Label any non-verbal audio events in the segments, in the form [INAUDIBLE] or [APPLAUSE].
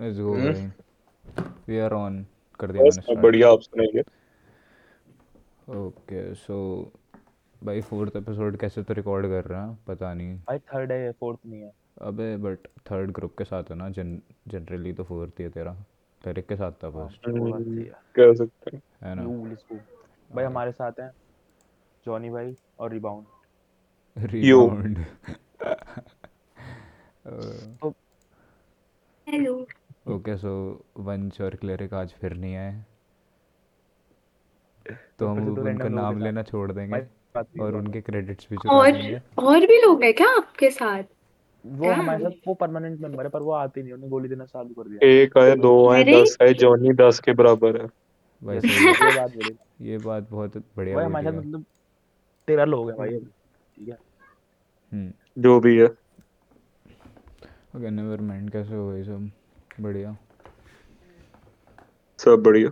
Let's go we are on कर दिया मैंने बढ़िया आप सुनाइए ओके सो भाई फोर्थ एपिसोड कैसे तो रिकॉर्ड कर रहे हैं पता नहीं। भाई थर्ड है फोर्थ नहीं है। अबे बट थर्ड ग्रुप के साथ है ना जन जनरली तो फोर्थ ही है तेरा। लिरिक के साथ था हाँ फ़र्स्ट है। कह सकते हैं। है ना? भाई हमारे साथ हैं जॉनी भाई और rebound rebound hello okay so Vansh और क्लेरिक आज फिर नहीं आए तो हम तो उनका नाम लेना छोड़ देंगे और उनके क्रेडिट्स भी और देंगे। और भी लोग हैं क्या आपके साथ? वो क्या? हमारे साथ वो परमानेंट मेंबर है पर वो आते नहीं उन्होंने गोली देना चालू कर दिया। एक आए दो अरे! दस आए जॉनी दस के बराबर है। भाई है। ये बात ये बात बहुत बढ़िया भाई हमारे साथ मतलब तेरह लोग हैं भाई। ठीक है। हम्म। जो भी है। ओके नेवर माइंड कैसे हो गई सब? बढ़िया। सब बढ़िया।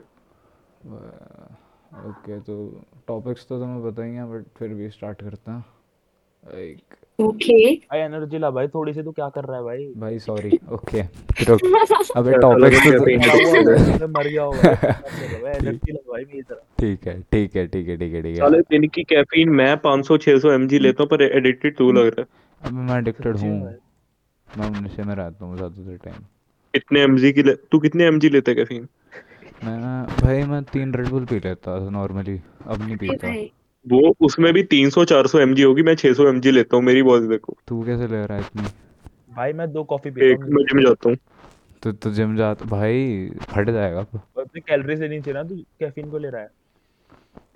ओके तो टॉपिक्स तो तुम्हें पता ही है बट फिर भी स्टार्ट करते हैं। एक ओके। भाई एनर्जी ला भाई थोड़ी सी तू क्या कर रहा है भाई? भाई सॉरी ओके रुक। [LAUGHS] अबे टॉपिक्स तो मर गया होगा। एनर्जी [LAUGHS] ला भाई मेरी तरह। ठीक है ठीक है ठीक है ठीक है ठीक है। साले दिन की कैफीन मैं 500 600 mg लेता हूँ पर एडिक्टेड तू लग रहा है। अबे मैं एडिक्टेड हूँ। मैं। नशे में रहता हूँ ज़्यादातर टाइम कितने mg की ले... तू कितने mg लेता है कैफीन मैं भाई मैं तीन रेड बुल पी लेता था नॉर्मली अब नहीं पीता। वो उसमें भी 300 400 mg होगी मैं 600 mg लेता हूँ मेरी बॉडी देखो। तू कैसे ले रहा है इतनी? भाई मैं दो कॉफ़ी पीता एक हूँ। मैं जिम जाता हूँ। तो तो जिम जाता भाई फट जाएगा अपनी कैलोरीज लेनी चाहिए ना तू कैफीन को ले रहा है।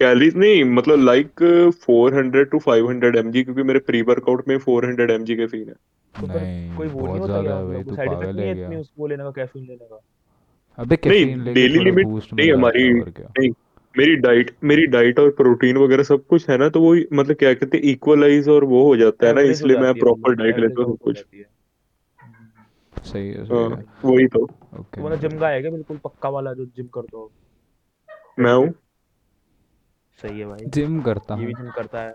कैलोरीज नहीं मतलब लाइक 400 टू 500 mg क्योंकि मेरे प्री वर्कआउट में 400 mg कैफीन है। तो नहीं कोई वो नहीं बहुत होता ज़्यादा क्या है भाई मतलब साइड इफ़ेक्ट नहीं है इतनी क्या उसको लेने का कैफीन लेने का। अबे कैफीन लेके डेली लिमिट नहीं हमारी और क्या? नहीं मेरी डाइट मेरी डाइट और प्रोटीन वगैरह सब कुछ है ना तो वो मतलब क्या कहते हैं इक्वलाइज और वो हो जाता है ना इसलिए मैं प्रॉपर मतलब डाइट लेता हूँ कुछ। सही है सही हाँ वही तो। ओके मतलब जिम का क्या बिल्कुल पक्का वाला जो जिम करता हो? मैं हूँ। सही है भाई। जिम करता हूँ। जिम करता है।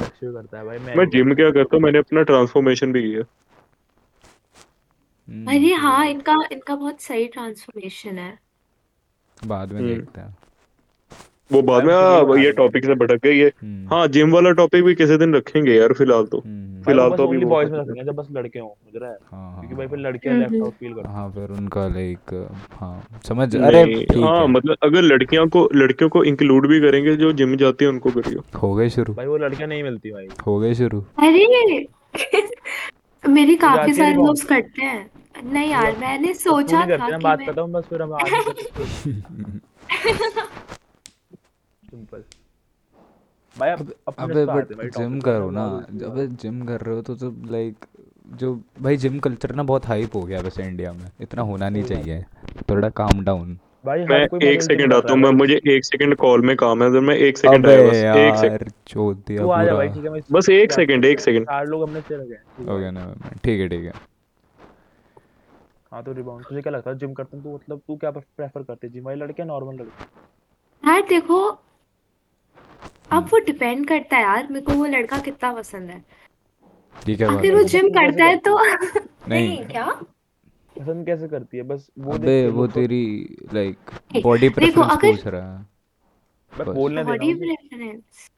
लक्ष्य करता है भाई मैं मैं जिम क्या करता हूँ? मैंने अपना ट्रांसफॉर्मेशन भी किया। हम्म। अरे हाँ इनका इनका बहुत सही ट्रांसफॉर्मेशन है। बाद में हम्म। देखते हैं। वो बाद में आ, ये टॉपिक से भटक गए ये हम्म। हाँ जिम वाला टॉपिक भी किसी दिन रखेंगे यार फ़िलहाल तो। हम्म वो फ़िलहाल तो अभी बॉयज़ में रखेंगे जब बस लड़के हों मुझे रहा है हाँ हाँ क्योंकि भाई फिर हाँ। लड़कियाँ लेफ़्ट हम्म आउट फील करती हाँ। फिर उनका लाइक हाँ समझ अरे हाँ मतलब अगर लड़कियों को लड़कियों को इंक्लूड भी करेंगे जो जिम जाती है उनको करियो। हो गए शुरू। भाई वो लड़कियाँ नहीं मिलती भाई। हो गए शुरू। अरे [LAUGHS] मेरी काफ़ी सारे लोग करते हैं। नहीं यार मैंने सोचा था बात करता हूँ बस फिर हम सकते [LAUGHS] [LAUGHS] सिंपल। भाई अब अबे अपने बट जिम करो ना। अबे जिम कर रहे हो तो तो लाइक जो भाई जिम कल्चर ना बहुत हाइप हो गया वैसे इंडिया में। इतना होना नहीं चाहिए। थोड़ा काम डाउन भाई मैं एक सेकंड आता हूँ मैं मुझे एक सेकंड कॉल में काम है अगर मैं एक सेकंड आया बस एक सेकंड चोद दिया तू पूरा। भाई ठीक है बस एक सेकंड एक सेकंड चार लोग हमने से रखे हैं ओके ना ठीक है ठीक है। हाँ तो रिबाउंड तुझे क्या लगता है जिम करते हैं तू मतलब तू क्या प्रेफर करते है? जिम वाली लड़के नॉर्मल लड़के? यार देखो अब वो डिपेंड करता है यार मेरे को वो लड़का कितना पसंद है। क्या बात अगर वो जिम करता है तो [LAUGHS] नहीं। क्या? पसंद कैसे करती है? बस वो अबे वो तेरी लाइक बॉडी प्रेफरेंस पूछ रहा है। बस बोलने देना बॉडी प्रेफरेंस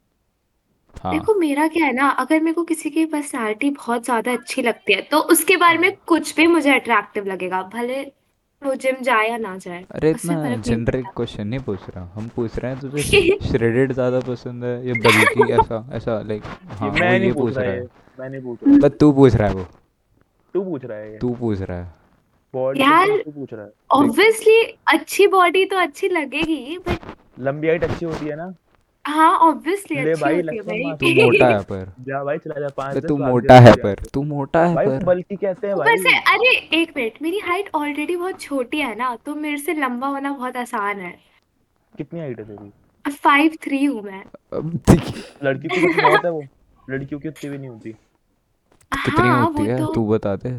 हाँ। देखो मेरा क्या है ना अगर मेरे को किसी की पर्सनालिटी बहुत ज़्यादा अच्छी लगती है तो उसके बारे में हाँ कुछ भी मुझे अट्रैक्टिव लगेगा भले वो जिम जाए या ना जाए। अरे उससे इतना फ़र्क नहीं जेनरिक पड़ता। क्वेश्चन नहीं पूछ रहा हम पूछ रहे हैं तुझे [LAUGHS] श्रेडेड ज़्यादा पसंद है या बल्कि [LAUGHS] ऐसा ऐसा लाइक ये हाँ वो मैं ये नहीं पूछ पूछ रहा रहा है है। मैं नहीं पूछ रहा बस तू पूछ रहा है वो। तू पूछ रहा है तू पूछ रहा है। बॉडी यार तू पूछ रहा है। ऑब्वियसली अच्छी बॉडी तो अच्छी लगेगी बट लंबी हाइट अच्छी होती है ना? हाँ ऑब्वियसली ले अच्छी भाई होती है भाई। तू मोटा है पर। [LAUGHS] जा भाई चला जा पाँच तू मोटा है पर तू मोटा है पर। बल्कि कहते हैं भाई? अरे एक मिनट मेरी हाइट ऑलरेडी बहुत छोटी है ना तो मेरे से लंबा होना बहुत आसान है। कितनी हाइट है तेरी? फाइव थ्री हूँ मैं। लड़की की तो बहुत है वो। लड़कियों की उतनी भी नहीं होती। कितनी हाँ होती है तो तू बता दे।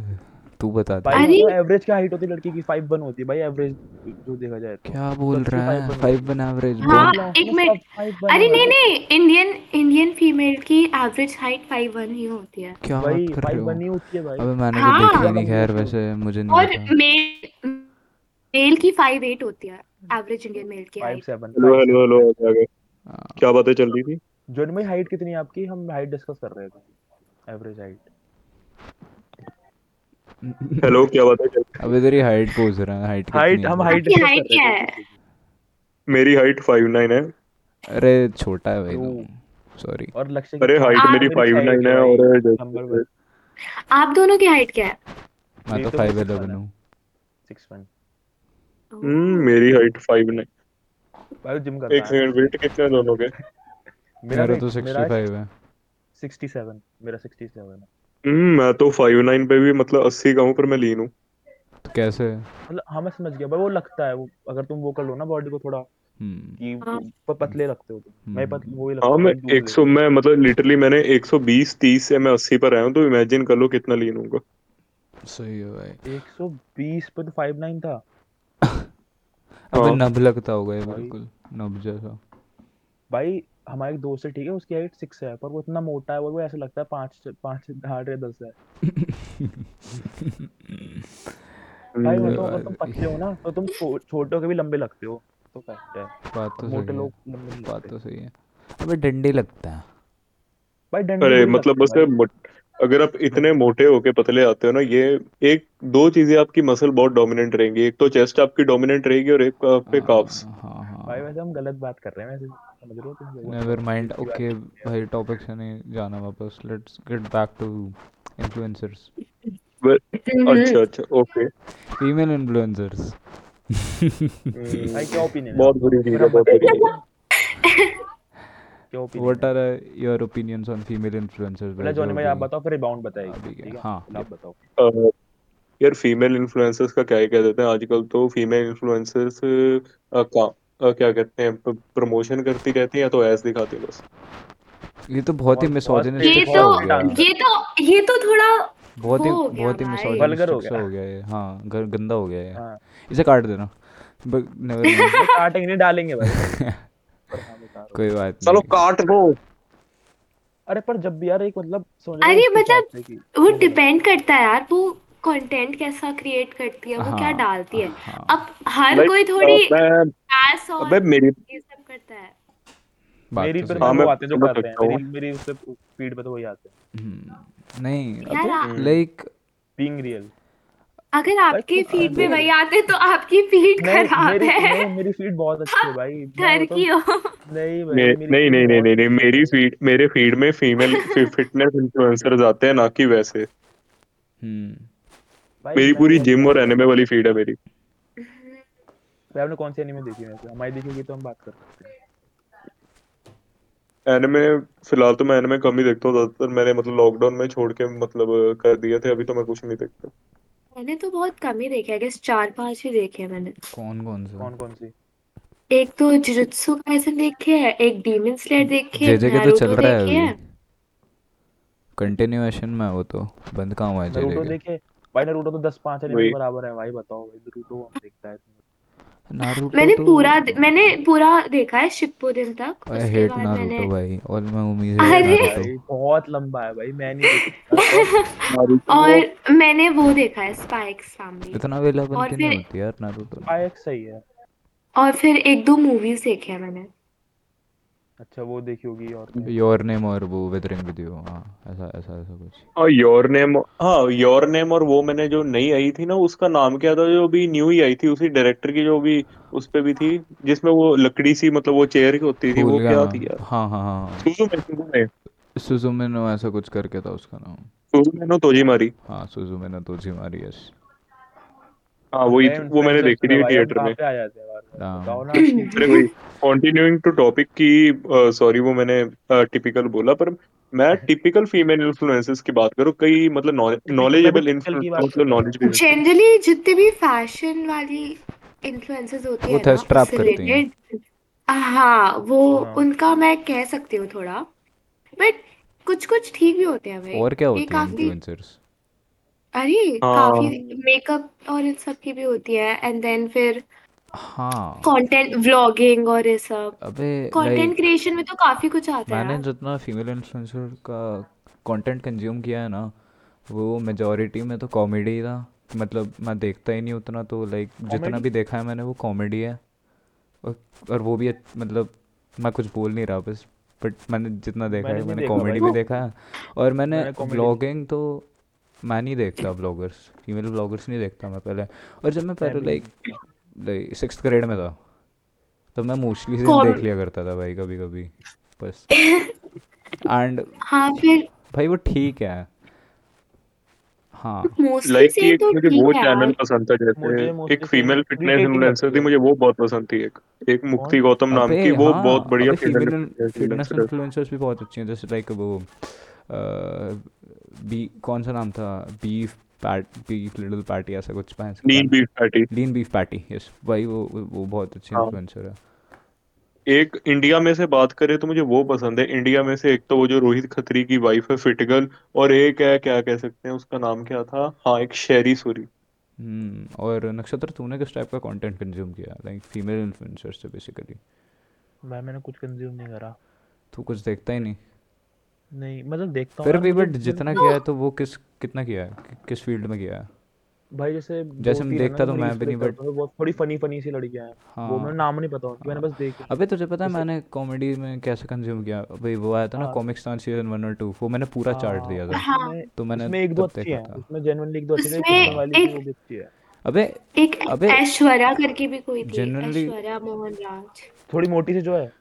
तू बता दे। अरे। एवरेज क्या हाइट होती है लड़की की? फाइव वन होती है भाई एवरेज जो देखा जाए तो। क्या बोल रहा है? वन फाइव होती वन एवरेज है एक मिनट अरे नहीं नहीं इंडियन इंडियन फीमेल की एवरेज हाइट फाइव वन ही होती है। क्या भाई बात कर रहे फाइव हो वन होती है भाई। अबे मैंने तो देखी हाँ। नहीं खैर वैसे मुझे नहीं और पता। मेल मेल की फाइव एट होती है एवरेज इंडियन मेल की five height seven hello hello hello क्या बातें चल रही थी? जोन भाई हाइट कितनी है आपकी? हम हाइट डिस्कस कर रहे थे। एवरेज हाइट हेलो क्या बातें रही अब इधर ही हाइट पूछ रहे हैं हाइट हाइट हम हाइट height कर क्या है? मेरी हाइट फाइव नाइन है। अरे छोटा है भाई सॉरी और लक्ष्य अरे हाइट मेरी मेरी फाइव छह नाइन है है और आप दोनों की हाइट क्या है? मैं तो तो फाइव six one इलेवन है। हूँ। सिक्स वन हम्म मेरी हाइट फाइव नाइन भाई जिम करता एक सेकंड वेट कितने दोनों के? [LAUGHS] मेरा मेरा तो 65 है। 67 मेरा 67 है हम्म मैं तो फाइव नाइन पे भी मतलब अस्सी का हूँ पर मैं लीन हूँ। तो कैसे? मतलब हाँ मैं समझ गया भाई वो लगता है वो अगर तुम वो कर लो ना बॉडी को थोड़ा हम्म। कि हाँ। प- पतले लगते हो तुम। मैं पत वो ही लगता हाँ है मैं दूध एक सौ मैं मतलब लिटरली मैंने एक सौ बीस तीस से मैं अस्सी पर आया हूँ तो इमेजिन कर लो कितना लीन होगा सही है भाई। 120 पे तो 59 था। [LAUGHS] अबे हाँ। नब लगता होगा ये भाई। बिल्कुल नब जैसा। भाई हमारे एक दोस्त है ठीक है उसकी हाइट सिक्स है पर वो इतना मोटा है और वो ऐसा लगता है पाँच पाँच आठ या दस है। [LAUGHS] भाई मतलब अगर तुम पतले हो ना तो तुम छोटे होके भी लंबे लगते हो तो फैक्ट है। बात तो मोटे लोग लंबे नहीं बात तो सही है। अबे डंडे लगता है। भाई डंडे अरे मतलब बस अगर आप इतने मोटे होके पतले आते हो ना ये एक दो चीज़ें आपकी मसल बहुत डोमिनेंट रहेंगी। एक तो चेस्ट आपकी डोमिनेंट रहेगी और एक आप पे काफ्स हाँ हाँ। भाई वैसे हम गलत बात कर रहे हैं वैसे समझ रहे हो तुम नेवर माइंड ओके भाई टॉपिक से नहीं जाना वापस। Let's get back to influencers अच्छा अच्छा ओके फीमेल इन्फ्लुएंसर्स भाई क्या ओपिनियन बहुत बुरी चीज़ है बहुत बुरी क्या opinion what are your opinions on female influencers पहले जॉनी भाई? आप बताओ फिर रिबाउंड बताइए ठीक है? हाँ, आप बताओ। यार फीमेल इन्फ्लुएंसर्स का क्या ही कह देते हैं? आजकल तो फीमेल इन्फ्लुएंसर्स का अ, क्या कहते हैं प्रमोशन करती रहती हैं या तो एस दिखाती हैं बस? ये तो बहुत ही बहुत- ये सा तो हो गया। ये तो ये तो थोड़ा बहुत ही वो हो गया बहुत ही भाई। वल्गर हो मिसोजिनिस्टिक सा गया। हो गया ये। हाँ ग- गंदा हो गया ये। हाँ। इसे काट देना। नेवर [LAUGHS] काटेंगे नहीं डालेंगे भाई। [LAUGHS] पर हाँ कोई बात चलो नहीं काट दो। अरे पर जब भी यार एक मतलब सोचने अरे मतलब से कि- वो वो डिपेंड करता है यार। वो कंटेंट कैसा क्रिएट करती है वो क्या हाँ, डालती है। हाँ। अब हर कोई थोड़ी मैं और अबे मेरी ये सब करता है। मेरी तो पर सही हाँ, वो आते जो समझ कर रहे हैं मेरी मेरी उससे फ़ीड पे तो वही आते हैं। हम्म, नहीं। लाइक बीइंग रियल अगर आपके फ़ीड में वही आते तो आपकी फ़ीड खराब है। मेरी फ़ीड बहुत अच्छी है भाई। [LAUGHS] घर की हो नहीं नहीं नहीं नहीं नहीं बहुत नहीं नहीं मेरी फ़ीड मेरे फ़ीड में फीमेल फिटनेस इन्फ्लुएंसर्स आते हैं ना कि वैसे। हम्म। मेरी पूरी जिम और कर एनिमे वाली फ़ीड है मेरी। भाई आपने कौन सी एनीमे देखी वैसे हमारी देखी तो हम बात कर सकते हैं। एनिमे फ़िलहाल तो मैं एनिमे कम ही देखता हूँ ज़्यादातर मैंने मतलब लॉकडाउन में छोड़ के मतलब कर दिए थे अभी तो मैं कुछ नहीं देखता। मैंने तो बहुत कम ही देखे गेस चार पाँच ही देखे हैं मैंने। कौन कौन सा? कौन कौन सी? एक तो जुजुत्सु काइसन देखे है एक डीमन स्लेयर देखे है जेजे के तो चल रहा है कंटिन्यूएशन में वो तो बंद कहाँ हुआ है जेजे के? देखे भाई नरूटो तो 10 5 एनीमे। बराबर है भाई बताओ भाई नरूटो कौन देखता है नारुतो मैंने तो पूरा मैंने पूरा देखा है शिप्पुडेन तक आई उसके हेट बाद नारुतो मैंने भाई और मैं उम्मीद है भाई नारुतो बहुत लंबा है भाई मैं नहीं देखता [LAUGHS] और मैंने वो देखा है स्पाइक्स फैमिली इतना और नहीं फिर- होती यार नारुतो पायक सही है। और फिर एक दो मूवीज़ देखे हैं मैंने। अच्छा वो देखी होगी और क्या? योर नेम और वो विदरिंग विद यू हाँ ऐसा ऐसा ऐसा कुछ। हाँ योर नेम हाँ योर नेम और वो मैंने जो नई आई थी ना उसका नाम क्या था जो भी न्यू ही आई थी उसी डायरेक्टर की जो भी उस पे भी थी जिसमें वो लकड़ी सी मतलब वो चेयर की होती थी वो क्या। थी यार? हाँ हाँ हाँ। सुजुमे सुजुमे सुजुमे नो ऐसा कुछ करके था उसका नाम। Suzume no Tojimari. हाँ सुजुमे नो तोजीमारी यस हाँ वही वो मैंने देखी थी थिएटर में। हैं [CLEARS THROAT] अरे वही कंटिन्यूइंग टू टॉपिक की सॉरी वो मैंने टिपिकल बोला पर मैं टिपिकल फीमेल इन्फ्लुएंसर्स की बात करूँ कई मतलब नॉलेजेबल मतलब नॉलेज भी जनरली जितने भी फ़ैशन वाली इन्फ्लुएंसर्स होती है thirst trap करती हैं। हाँ वो हाँ। उनका मैं कह सकती हूँ थोड़ा बट कुछ कुछ ठीक भी होते हैं भाई। और क्या होते हैं इन्फ्लुएंसर्स अरे हाँ। काफ़ी मेकअप और इन सब की भी होती है एंड देन फिर हाँ कंटेंट व्लॉगिंग और ये सब अबे कंटेंट लाइक क्रिएशन में तो काफ़ी कुछ आता है मैंने यार जितना फीमेल इन्फ्लुएंसर का कंटेंट कंज्यूम किया है ना वो मेजोरिटी में तो कॉमेडी था मतलब मैं देखता ही नहीं उतना तो लाइक जितना? भी देखा है मैंने वो कॉमेडी है और और वो भी मतलब मैं कुछ बोल नहीं रहा बस बट मैंने जितना देखा मैंने है नहीं मैंने देखा कॉमेडी भाई। भी देखा है और मैंने मैंने comedy- व्लॉगिंग तो मैं नहीं देखता ब्लॉगर्स फीमेल ब्लॉगर्स नहीं देखता मैं पहले। और जब मैं पहले लाइक लाइक सिक्स ग्रेड में था तब मैं मोस्टली से देख लिया करता था भाई कभी कभी बस। [LAUGHS] एंड हाँ फिर भाई वो ठीक है। हाँ। लाइक एक तो मुझे वो चैनल पसंद था जैसे एक फीमेल फिटनेस इन्फ्लुएंसर थी मुझे वो बहुत पसंद थी एक। एक मुक्ति गौतम नाम की वो हाँ बहुत बढ़िया फीमेल फीमेल फिटनेस इन्फ्लुएंसर्स भी बहुत अच्छी हैं जैसे लाइक वो बी कौन सा नाम था? Beef pat beef little patty ऐसा कुछ भैंस lean beef patty lean beef patty yes. भाई वो वो बहुत अच्छी हाँ। इन्फ्लुएंसर है। एक इंडिया में से बात करें तो मुझे वो पसंद है। इंडिया में से एक तो वो जो रोहित खत्री की वाइफ है फिटगर्ल और एक है क्या कह सकते हैं उसका नाम क्या था? हाँ एक शेरी सूरी हम्म और नक्षत्र तूने किस टाइप का कंटेंट कंज्यूम किया? लाइक फीमेल इन्फ्लुएंसर्स से बेसिकली भाई मैंने कुछ कंज्यूम नहीं करा। तू कुछ देखता ही नहीं? नहीं मतलब देखता हूँ फिर यार भी बट जितना किया है तो वो किस कितना किया है? कि- किस फ़ील्ड में किया है? भाई जैसे जैसे मैं है देखता तो मैं रील्स भी पे नहीं बट हूँ वो थोड़ी फनी फनी सी लड़कियाँ हैं। वो हाँ। मैंने नाम नहीं पता उनकी मैंने बस देखी। अबे तुझे पता है जैसे मैंने कॉमेडी में कैसे कंज्यूम किया? भाई वो आया था ना हाँ। कॉमिक्स सीज़न वन और टू वो मैंने पूरा चार्ट दिया था। हाँ। तो मैंने उसमें एक दो तब अच्छी देखा हैं था। उसमें जेन्युइनली एक दो अच्छी कृष्ण वाली वो भी अच्छी है। अबे एक अबे ऐश्वर्या करके भी कोई थी जनरली ऐश्वर्या मोहन राज थोड़ी मोटी सी जो है?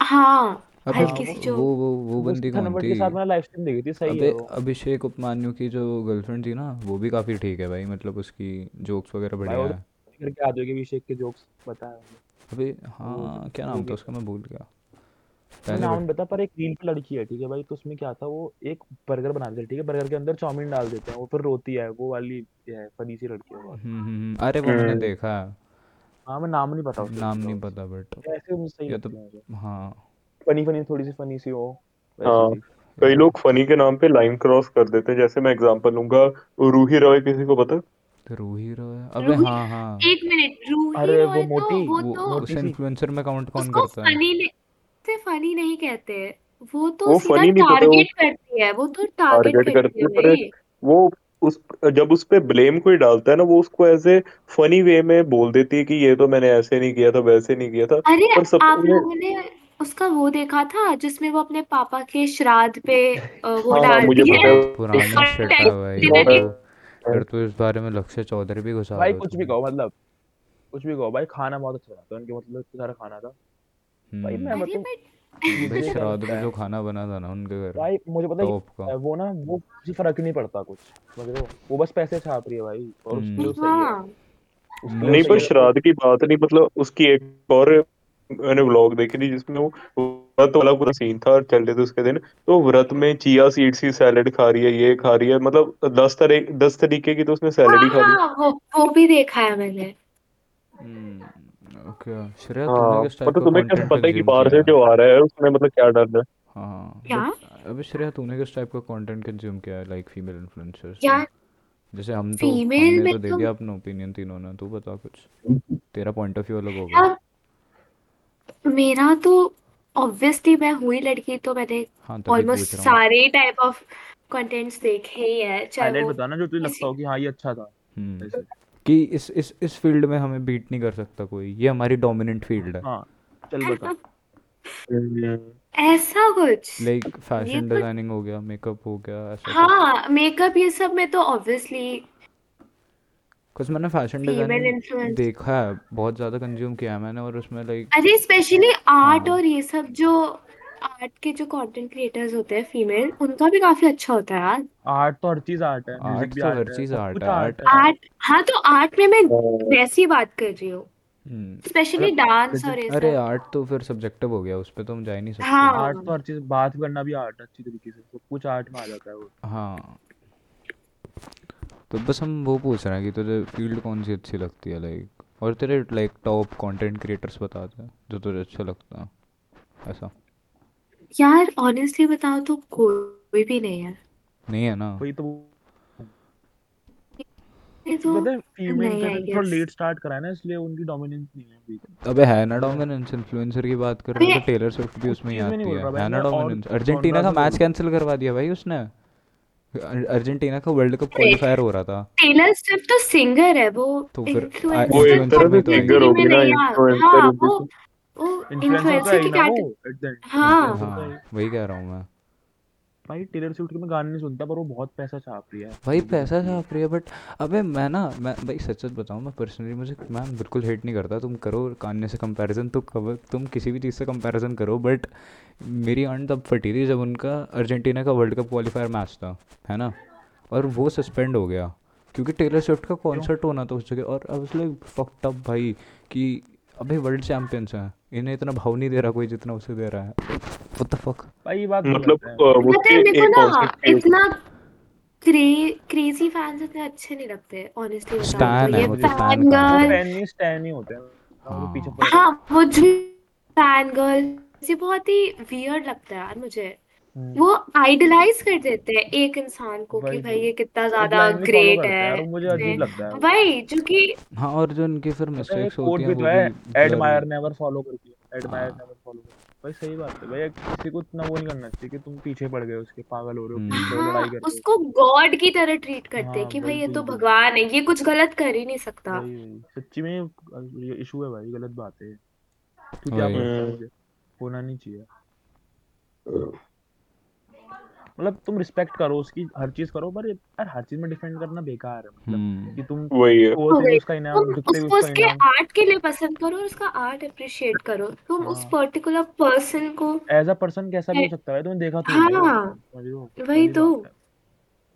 हाँ। अबे हल्की सी जो वो वो वो बंदी कौन थी के साथ मैंने लाइव स्ट्रीम देखी थी सही अबे है वो। अभिषेक उपमान्यु की जो गर्लफ्रेंड थी ना वो भी काफ़ी ठीक है भाई मतलब उसकी जोक्स वगैरह बढ़िया है। करके आ जाएगी अभिषेक के जोक्स बताया अबे हाँ क्या नाम था उसका मैं भूल गया। नाम बता पर एक रील पे लड़की है ठीक है भाई तो उसमें क्या था वो एक बर्गर बना देते हैं ठीक है बर्गर के अंदर चाउमीन डाल देते हैं वो फिर रोती है वो वाली है फनी सी लड़की है हम्म हम्म हम्म, अरे वो मैंने देखा। है मैं नाम नहीं पता नाम नहीं पता बट ऐसे सही या तो हाँ। फनी फनी थोड़ी सी फनी सी हो हाँ। कई लोग फनी के नाम पे लाइन क्रॉस कर देते हैं जैसे मैं एग्जांपल लूँगा रूही रॉय किसी को पता? है? तो रूही रॉय अबे हाँ हाँ। एक मिनट रूही अरे वो तो मोटी वो वो तो उसे इन्फ्लुएंसर में काउंट कौन करता है? फनी से फनी नहीं कहते। वो तो वो सीधा फनी नहीं पता टारगेट करती है वो तो टारगेट टारगेट करती है पर वो उस जब उस पे ब्लेम कोई डालता है ना वो उसको ऐसे फनी वे में बोल देती है कि ये तो मैंने ऐसे नहीं किया था वैसे नहीं किया था अरे पर आप लोगों ने उसका वो देखा था जिसमें वो अपने पापा के श्राद्ध पे अ, वो हाँ हाँ मुझे डालती पता है। है पुराना और शिट है भाई। डिनर फिर तो फिर तो इस बारे में लक्ष्य चौधरी भी घुसा भाई दो कुछ भी तुम कहो मतलब कुछ भी कहो भाई खाना बहुत अच्छा बनाता है उनके मतलब इतना सारा खाना था। भाई मैं हम्म। अरे बताऊँ बट भाई मुझे श्राद्ध लगता में जो खाना बना था ना उनके घर भाई मुझे पता है टॉप का। वो ना वो किसी फ़र्क ही नहीं पड़ता कुछ समझ रहे हो? वो बस पैसे छाप रही है भाई और उसके लिए हम्म। वो सही है। हाँ। उसके लिए वो नहीं सही पर है। तो श्राद्ध की बात नहीं मतलब उसकी एक और मैंने व्लॉग देखी थी जिसमें वो व्रत वाला पूरा सीन था और चल रहे थे उसके दिन। तो व्रत में चिया सीड्स की सैलेड खा रही है ये खा रही है। मतलब दस तरह दस तरीके की तो उसने हाँ सैलेड ही खा ली। हाँ वो वो भी देखा है मैंने। हम्म ओके श्रेया हाँ किस टाइप मतलब का तुम्हें कैसे कंटेंट पता है कि कंज्यूम बाहर किया? से जो आ रहा है उसमें मतलब क्या डर है? हाँ क्या? बट अबे श्रेया तूने किस टाइप का कंटेंट कंज्यूम किया है लाइक फीमेल इन्फ्लुएंसर्स से? यार जैसे हम तो फीमेल हमने में तो दे तो दिया अपना ओपिनियन तीनों ने तू बता कुछ। तेरा पॉइंट ऑफ़ व्यू अलग होगा। मेरा तो ऑब्वियसली मैं हुई लड़की तो मैंने हाँ तभी ऑलमोस्ट पूछ रहा हूँ। सारे टाइप ऑफ़ कंटेंट्स देखे ही है चाहे हाईलाइट वो बताना जो तुझे लगता किसी हो कि हाँ ये अच्छा था। हम्म। ऐसे। कि इस इस इस फ़ील्ड में हमें बीट नहीं कर सकता कोई। ये हमारी डोमिनेंट फ़ील्ड है। हाँ चल बता। ऐसा कुछ? लाइक ये फ़ैशन तो डिज़ाइनिंग हो गया मेकअप हो गया ऐसा कुछ। हाँ मेकअप ये सब में तो ऑब्वियसली कुछ मैंने फ़ैशन फीमेल डिज़ाइनिंग देखा है बहुत ज़्यादा कंज्यूम किया है मैंने और उसमें लाइक अरे स्पेशली आर्ट हाँ। और ये सब जो आर्ट के जो कंटेंट क्रिएटर्स होते हैं फीमेल उनका भी काफ़ी अच्छा होता है यार। आर्ट तो हर चीज़ आर्ट है म्यूज़िक आर्ट भी तो हर चीज़ आर्ट है आर्ट आर्ट है। आर्ट हाँ तो आर्ट में मैं वैसी बात कर रही हूँ। हम्म। स्पेशली डांस और ये अरे आर्ट तो फिर सब्जेक्टिव हो गया उस पे तो हम जा ही नहीं सकते। हाँ। आर्ट तो हर चीज़ बात करना भी आर्ट है अच्छी तरीके से सब कुछ आर्ट में आ जाता है वो। हाँ। तो बस हम वो पूछ रहे हैं कि तुझे फ़ील्ड कौन सी अच्छी लगती है लाइक और तेरे लाइक टॉप कंटेंट क्रिएटर्स बता दे जो तुझे अच्छा लगता है ऐसा। यार ऑनेस्टली बताओ तो कोई भी नहीं है। नहीं है ना? वही तो। ये तो फीमेल नहीं का आई थोड़ा गेस लेट स्टार्ट करा है ना इसलिए उनकी डोमिनेंस नहीं है अभी अबे है ना डोमिनेंस इन्फ्लुएंसर की बात कर रहे हो अबे तो टेलर स्विफ्ट भी उस उसमें ही आती है है। ना डोमिनेंस अर्जेंटीना का मैच कैंसिल करवा दिया भाई उसने। अर्जेंटीना का वर्ल्ड कप क्वालिफायर हो रहा था। टेलर स्विफ्ट तो सिंगर है वो तो फिर वो एक इन्फ्लुएंसर तरह से तो सिंगर हो इन्फ्लुएंसर हाँ वो तो इन्फ्लुएंसर तो की कैटेगरी तो हाँ। ही। वही कह रहा हूँ मैं। भाई टेलर स्विफ्ट की मैं गाने नहीं सुनता पर वो बहुत पैसा छाप रही है। भाई पैसा छाप रही है बट अबे मैं ना मैं भाई सच सच बताऊँ मैं पर्सनली मुझे मैं बिल्कुल हेट नहीं करता। तुम करो कान्ये से कंपैरिजन तो कब तुम किसी भी चीज़ से कंपैरिजन करो बट मेरी आंट तब फटी थी जब उनका अर्जेंटीना का वर्ल्ड कप क्वालिफायर मैच था है ना? और वो सस्पेंड हो गया क्योंकि टेलर स्विफ्ट का कॉन्सर्ट होना था उस जगह और अब लाइक फक्ड अप भाई कि अभी वर्ल्ड चैम्पियंस हैं। इन्हें इतना भाव नहीं दे रहा कोई जितना उसे दे रहा है। व्हाट द फक भाई बात मतलब वो है है एक इतना क्रेजी फैंस इतने अच्छे नहीं लगते ऑनेस्टली तो। स्टैन है ये तो स्टैन फ़ैन गर्ल फ़ैन नहीं स्टैन नहीं होते। हैं पीछे हाँ हाँ वो जो फ़ैन गर्ल ये बहुत ही वियर्ड लगता है यार मुझे। हैं वो आइडलाइज कर देते हैं एक इंसान को कि वही भाई वही ये कितना एक ज़्यादा लाइन भी फॉलो ग्रेट करते हैं है मुझे इसने अजीब लगता है। वो वही जो कि हाँ और जो इनकी फिर पता है एक मिस्टेक्स कोट होती हैं भी वो तो है भी ब्लर एडमायर नेवर फॉलो करके एडमायर हाँ नेवर फॉलो भाई सही बात है। भाई किसी को इतना वो नहीं करना चाहिए कि तुम पीछे पड़ गए उसके पागल हो रहे हो पीछे हो हम्म लड़ाई हाँ कर रहे उसको गॉड की तरह ट्रीट करते हैं हाँ कि भाई ये बिल्कुल तो बिल्कुल। भगवान है ये कुछ गलत कर ही नहीं सकता। वही वही। सच्ची में ये इशू है भाई गलत बात है। तू क्या वही। बोलता है हम्म, मुझे? होना नहीं चाहिए। मतलब तुम रिस्पेक्ट करो उसकी हर चीज़ करो पर यार हर चीज़ में डिफेंड करना बेकार है मतलब कि हम्म तुम वही है। उसका इनाम दुखते उसको उसका उसके आर्ट के लिए पसंद करो और उसका आर्ट अप्रिशिएट करो। तुम उस हाँ पर्टिकुलर पर्सन को एज अ पर्सन कैसा भी हो सकता है तुमने देखा तो है वही तो।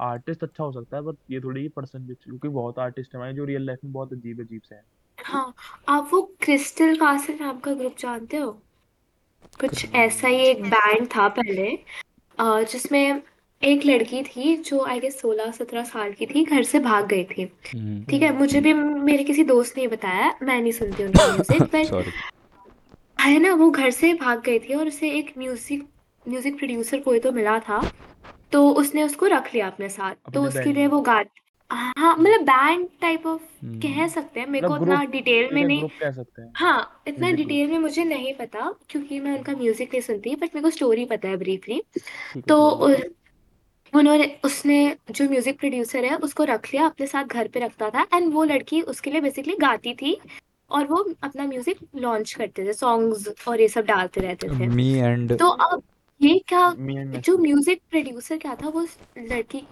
आर्टिस्ट अच्छा हो सकता है पर ये थोड़ी पर्सन भी क्योंकि बहुत आर्टिस्ट है जो रियल लाइफ में बहुत अजीब अजीब से हैं। हाँ आप वो क्रिस्टल कासल नाम का ग्रुप जानते हो? कुछ ऐसा ही एक बैंड था पहले। अ, जिसमें एक लड़की थी जो आई गेस सोलह सत्रह साल की थी घर से भाग गई थी। हम्म ठीक है मुझे भी मेरे किसी दोस्त ने बताया मैं नहीं सुनती उनकी म्यूज़िक पर सॉरी है ना वो घर से भाग गई थी और उसे एक म्यूज़िक म्यूज़िक प्रोड्यूसर कोई तो मिला था तो उसने उसको रख लिया अपने साथ। तो अपने उसके बैंड लिए में। वो गा हाँ मतलब बैंड टाइप ऑफ़ कह सकते हैं मेरे को मतलब उतना ग्रुप डिटेल में है नहीं ग्रुप कह सकते हैं। हाँ इतना म्यूज़िक ग्रुप डिटेल में मुझे नहीं पता क्योंकि मैं उनका म्यूज़िक नहीं सुनती बट मेरे को स्टोरी पता है ब्रीफली ठीक है तो ठीक है। उ- उन्होंने उसने जो म्यूज़िक प्रोड्यूसर है उसको रख लिया अपने साथ घर पे रखता था एंड वो लड़की उसके लिए बेसिकली गाती थी और वो अपना म्यूज़िक लॉन्च करते थे सॉन्ग्स और ये सब डालते रहते थे। मी एंड तो अब ये क्या मी एंड जो म्यूज़िक प्रोड्यूसर क्या था वो उस लड़की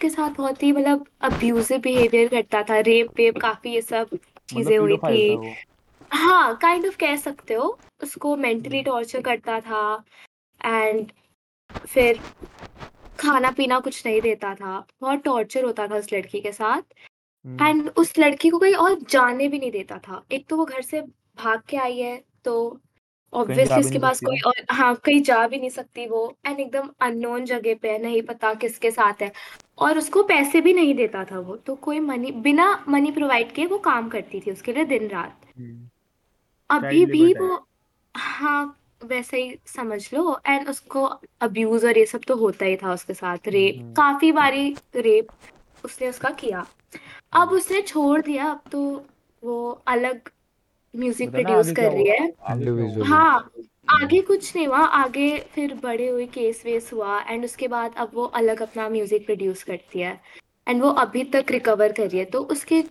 के साथ बहुत ही मतलब अब्यूजिव बिहेवियर करता था रेप वेप काफ़ी ये सब मतलब चीज़ें हुई थी। था वो। हाँ काइंड ऑफ़ कह सकते हो उसको मेंटली हम्म। टॉर्चर करता था एंड फिर खाना पीना कुछ नहीं देता था बहुत टॉर्चर होता था उस लड़की के साथ। हम्म। एंड उस लड़की को कोई और जाने भी नहीं देता था। एक तो वो घर से भाग के आई है तो जा ऑब्वियसली भी उसके नहीं पास सकती कोई ना और हाँ कहीं जा भी नहीं सकती वो। एंड एकदम अननोन जगह पे है नहीं पता किसके साथ है। और उसको पैसे भी नहीं देता था वो तो कोई मनी बिना मनी प्रोवाइड किए वो काम करती थी उसके लिए दिन रात हम्म। अभी चाइल्ड भी लेबर वो हाँ वैसे ही समझ लो। एंड उसको अब्यूज और ये सब तो होता ही था उसके साथ। Rap hmm. काफ़ी बारी रेप उसने उसका किया। अब हम्म। उसने छोड़ दिया अब तो वो अलग म्यूज़िक प्रोड्यूस कर रही है। हाँ आगे कुछ नहीं हुआ। आगे फिर बड़े हुए केस वेस हुआ एंड उसके बाद अब वो अलग अपना म्यूज़िक प्रोड्यूस करती है। एंड वो अभी तक रिकवर कर रही है। तो उसके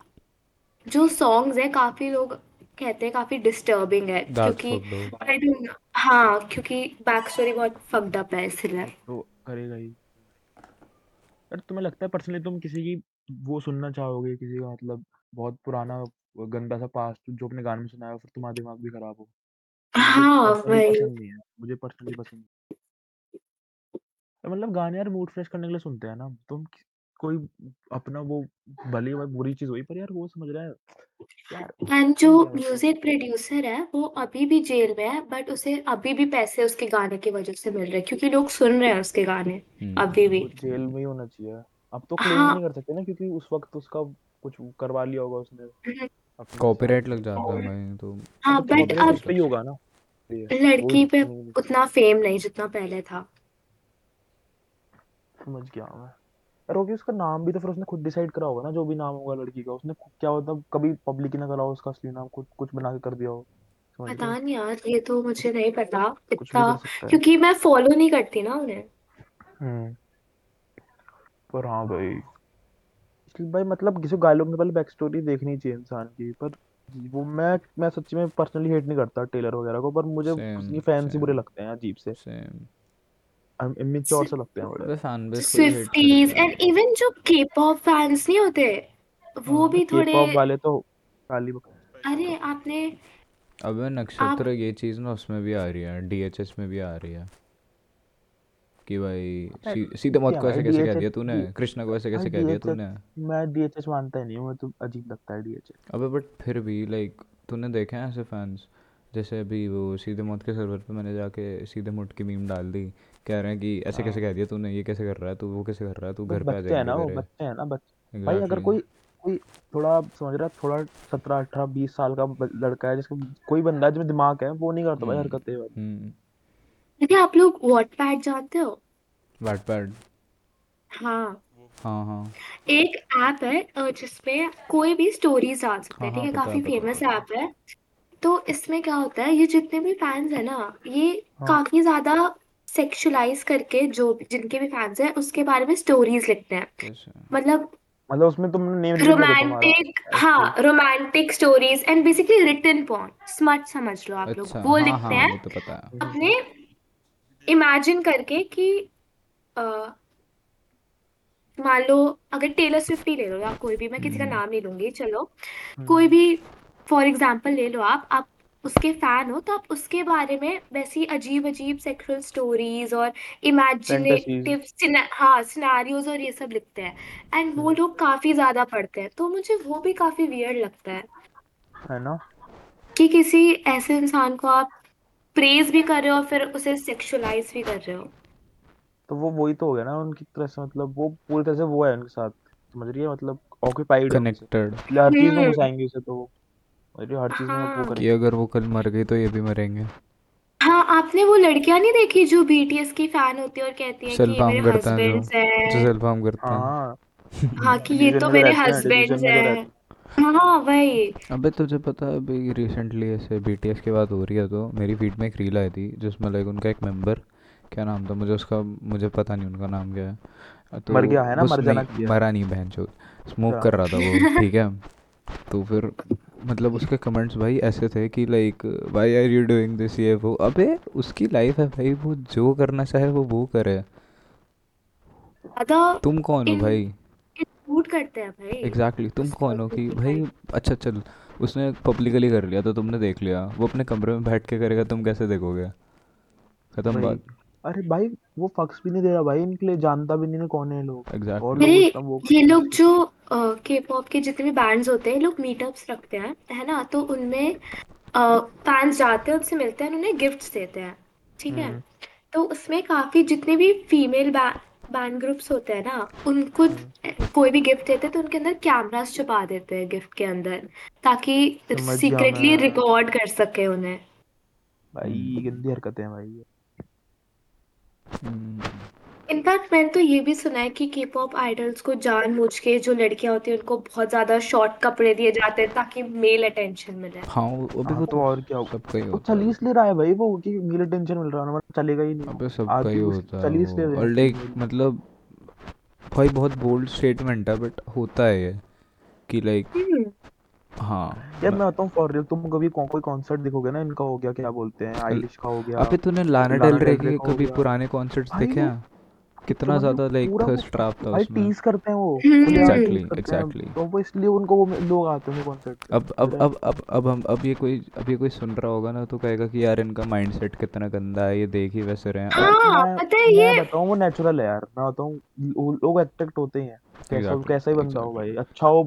जो सॉन्ग्स है काफ़ी लोग कहते हैं काफ़ी डिस्टर्बिंग है। क्योंकि आई डोंट हाँ क्योंकि बैक स्टोरी बहुत फक्ड अप है इसलिए। तो करेगा ही। यार तुम्हें लगता है पर्सनली तुम किसी की वो सुनना चाहोगे किसी का मतलब बहुत पुराना गंदा सा पास्ट जो अपने गाने में सुनाया हो फिर तुम्हारा दिमाग भी खराब हो। हाँ पर्सनली वही। पसंद नहीं है मुझे पर्सनली पसंद नहीं है। मतलब गाने यार मूड फ्रेश करने के लिए सुनते हैं ना तुम कि- कोई अपना वो भले ही बुरी चीज़ हुई पर यार वो समझ रहा है यार एंड जो म्यूज़िक प्रोड्यूसर है? वो अभी भी जेल में है बट उसे अभी भी पैसे उसके गाने की वजह से मिल रहे हैं क्योंकि लोग सुन रहे हैं उसके गाने हम्म अभी भी। वो जेल में ही होना चाहिए। अब तो क्लेम हाँ। नहीं कर सकते ना क्योंकि उस वक्त उसका कुछ करवा लिया होगा उसने। हम्म, कॉपीराइट लग जाता है भाई तो हाँ तो बट अब उस पे ही होगा ना। लड़की पे उतना फेम नहीं जितना पहले था। समझ गया मैं। यार होगी उसका नाम भी तो फिर उसने खुद डिसाइड करा होगा ना जो भी नाम होगा लड़की का। उसने क्या होता कभी पब्लिक ही ना करा हो उसका असली नाम खुद कुछ बना के कर दिया हो। पता नहीं यार ये तो मुझे नहीं पता इतना क्योंकि मैं फॉलो नहीं करती ना उन्हें। हम्म। पर हाँ भाई। भाई मतलब किसी गालों में पहले बैक स्टोरी देखनी चाहिए इंसान की पर वो मैं मैं सच्ची में पर्सनली हेट नहीं करता टेलर वगैरह को पर मुझे उसके फैंस ही बुरे लगते हैं अजीब से। सेम इमेच्योर से लगते हैं बड़े। Base hate Swifties and even जो के पॉप फैंस नहीं होते वो हाँ भी के थोड़े पॉप वाले तो गाली बक अरे आपने अबे आप नक्षत्र ये चीज़ ना उसमें भी आ रही है डीएचएस में भी आ रही है। कि भाई सीधे मौत को ऐसे कैसे कह दिया तूने? कृष्णा को ऐसे कैसे कह दिया तूने? मैं डीएचएस मानता ही नहीं हूँ तो अजीब लगता है डीएचएस अबे बट फिर भी लाइक तूने देखे हैं ऐसे फैंस जैसे अभी वो सीधे मौत के सर्वर पे मैंने जाके सीधे मुट की मीम डाल दी कह रहे हैं कि ऐसे कैसे हाँ। कह दिया तूने? ये कैसे कर रहा है तू? वो कैसे कर रहा है? तू घर पे आ हैं ना वो बच्चे हैं ना बच्चे भाई अगर कोई कोई थोड़ा समझ रहा थोड़ा सत्रह अठारह बीस साल का लड़का है जिसका कोई बंदा जिसमें दिमाग है वो नहीं करता भाई हम्म। हरकतें हम्म आप लोग वॉटपैड जानते हो? वाटपैड हाँ। हाँ हाँ। एक ऐप है अ, जिसमें कोई भी स्टोरीज डाल सकते हाँ हैं ठीक हाँ? है पता है काफ़ी पता है फ़ेमस पता ऐप है। तो इसमें क्या होता है ये जितने भी फैंस है ना ये हाँ। काफ़ी ज़्यादा सेक्सुअलाइज करके जो भी- जिनके भी फैंस हैं उसके बारे में स्टोरीज लिखते हैं। कैसे मतलब मतलब उसमें तुमने नेम लिख दोगे तुम्हारा। रोमांटिक ऐसे हाँ romantic stories and basically written porn smut समझ लो आप लोग। अच्छा। वो हाँ लिखते हाँ हैं। वो तो पता है। हम्म, अपने इमेजिन करके कि मान लो अगर टेलर स्विफ्ट ही ले लो या कोई भी मैं किसी का हम्म। नाम नहीं लूँगी चलो। कोई हम्म, भी फॉर एग्ज़ाम्पल ले लो आप आप उसके फ़ैन हो तो आप उसके बारे में वैसी अजीब अजीब सेक्सुअल स्टोरीज और इमेजिनेटिव हाँ सिनारियोज और ये सब लिखते हैं। एंड वो हम्म, लोग काफ़ी ज़्यादा पढ़ते हैं तो मुझे वो भी काफ़ी वियर्ड लगता है। है ना? कि किसी ऐसे इंसान को आप प्रेज भी कर रहे हो और फिर उसे सेक्सुअलाइज भी कर रहे हो? तो वो वही तो हो गया ना उनकी तरह से मतलब वो पूरी तरह से वो है उनके साथ समझ रही है? मतलब ऑक्यूपाइड कनेक्टेड हर चीज़ में हम्म। घुसाएँगे उसे तो। वो हर चीज़ में वो हाँ। कि करेंगे अगर वो कल मर गई तो ये भी मरेंगे। हाँ आपने वो लड़कियाँ नहीं देखी जो बीटीएस की फ़ैन होती है और कहती है कि ये मेरे हार्म हैं जो। हस्बैंड्स हैं? सेल्फ हार्म करते हैं। हाँ। [LAUGHS] हाँ कि ये तो मेरे रहते हैं हस्बैंड्स हैं। हैं हाँ वही। अबे तुझे पता है अभी रिसेंटली ऐसे बीटीएस की बात हो रही है तो मेरी फ़ीड में एक रील आई थी जिसमें लाइक उनका एक मेंबर क्या नाम था मुझे उसका मुझे पता नहीं उनका नाम क्या है। तो मर गया है ना मर जाना नहीं चाहिए। मरा नहीं बहन चो स्मोक अच्छा कर रहा था वो [LAUGHS] ठीक है। तो फिर मतलब उसके कमेंट्स भाई ऐसे थे कि like why are you doing this ये वो? अबे उसकी लाइफ है भाई वो जो करना चाहे वो वो करे। तुम कौन हो भाई? इंक्लूड करते हैं भाई। एग्जैक्टली exactly, तुम कौन हो कि भाई अच्छा चल उसने पब्लिकली कर लिया तो तुमने देख लिया। वो अपने कमरे में बैठ के करेगा तुम कैसे देखोगे? खत्म बात। अरे भाई वो फक्स भी नहीं दे रहा भाई इनके लिए जानता भी नहीं है कौन है ये लोग। और एग्जैक्टली लोग वो ये लोग जो के पॉप के जितने भी बैंड्स होते हैं लोग मीटअप्स रखते हैं है ना? तो उनमें फैंस जाते हैं उनसे मिलते हैं उन्हें गिफ्ट्स देते हैं ठीक है? हम्म। तो उसमें काफ़ी जितने भी फीमेल बैंड ग्रुप्स होते हैं ना उनको हम्म कोई भी गिफ्ट देते हैं तो उनके अंदर कैमरास छुपा देते हैं गिफ्ट के अंदर ताकि सीक्रेटली रिकॉर्ड कर सके उन्हें। भाई गंदी हरकतें हैं भाई। ये इनफैक्ट मैंने तो ये भी सुना है कि के पॉप आइडल्स को जानबूझ के जो लड़कियाँ होती हैं उनको बहुत ज़्यादा शॉर्ट कपड़े दिए जाते हैं ताकि मेल अटेंशन मिले। हाँ वो- अबे हाँ वो तो तो और क्या होगा? सबका ही वो होता है। चल रहा है भाई वो कि मेरे टेंशन मिल रहा है वरना चलेगा ही नहीं। अबे सबका ही होता है चल इसलिए वो रहे और लाइक मतलब भाई बहुत बोल्ड स्टेटमेंट है बट होता है ये कि लाइक हम्म। हाँ यार मैं मैं बताऊँ फॉर रियल तुम कभी को, कोई कॉन्सर्ट देखोगे ना इनका हो गया क्या बोलते हैं आइलिश का हो गया अबे तूने लाना डेल रे के कभी पुराने कॉन्सर्ट्स देखे हैं? कितना मतलब ज़्यादा लाइक थर्स्ट ट्रैप था भाई उसमें। टीज करते हैं वो। खुलेआम टीज एग्जैक्टली एग्जैक्टली तो वो इसलिए उनको वो लोग आते हैं कॉन्सर्ट अब अब अब अब अब हम अब ये कोई अब ये कोई सुन रहा होगा ना तो कहेगा कि यार इनका माइंडसेट कितना गंदा है ये देख ही वैसे रहे हैं। हाँ पता है ये मैं बताऊँ वो नेचुरल है यार मैं बताऊँ लोग अट्रैक्ट होते ही हैं। कैसा कैसा ही बंदा हो भाई अच्छा हो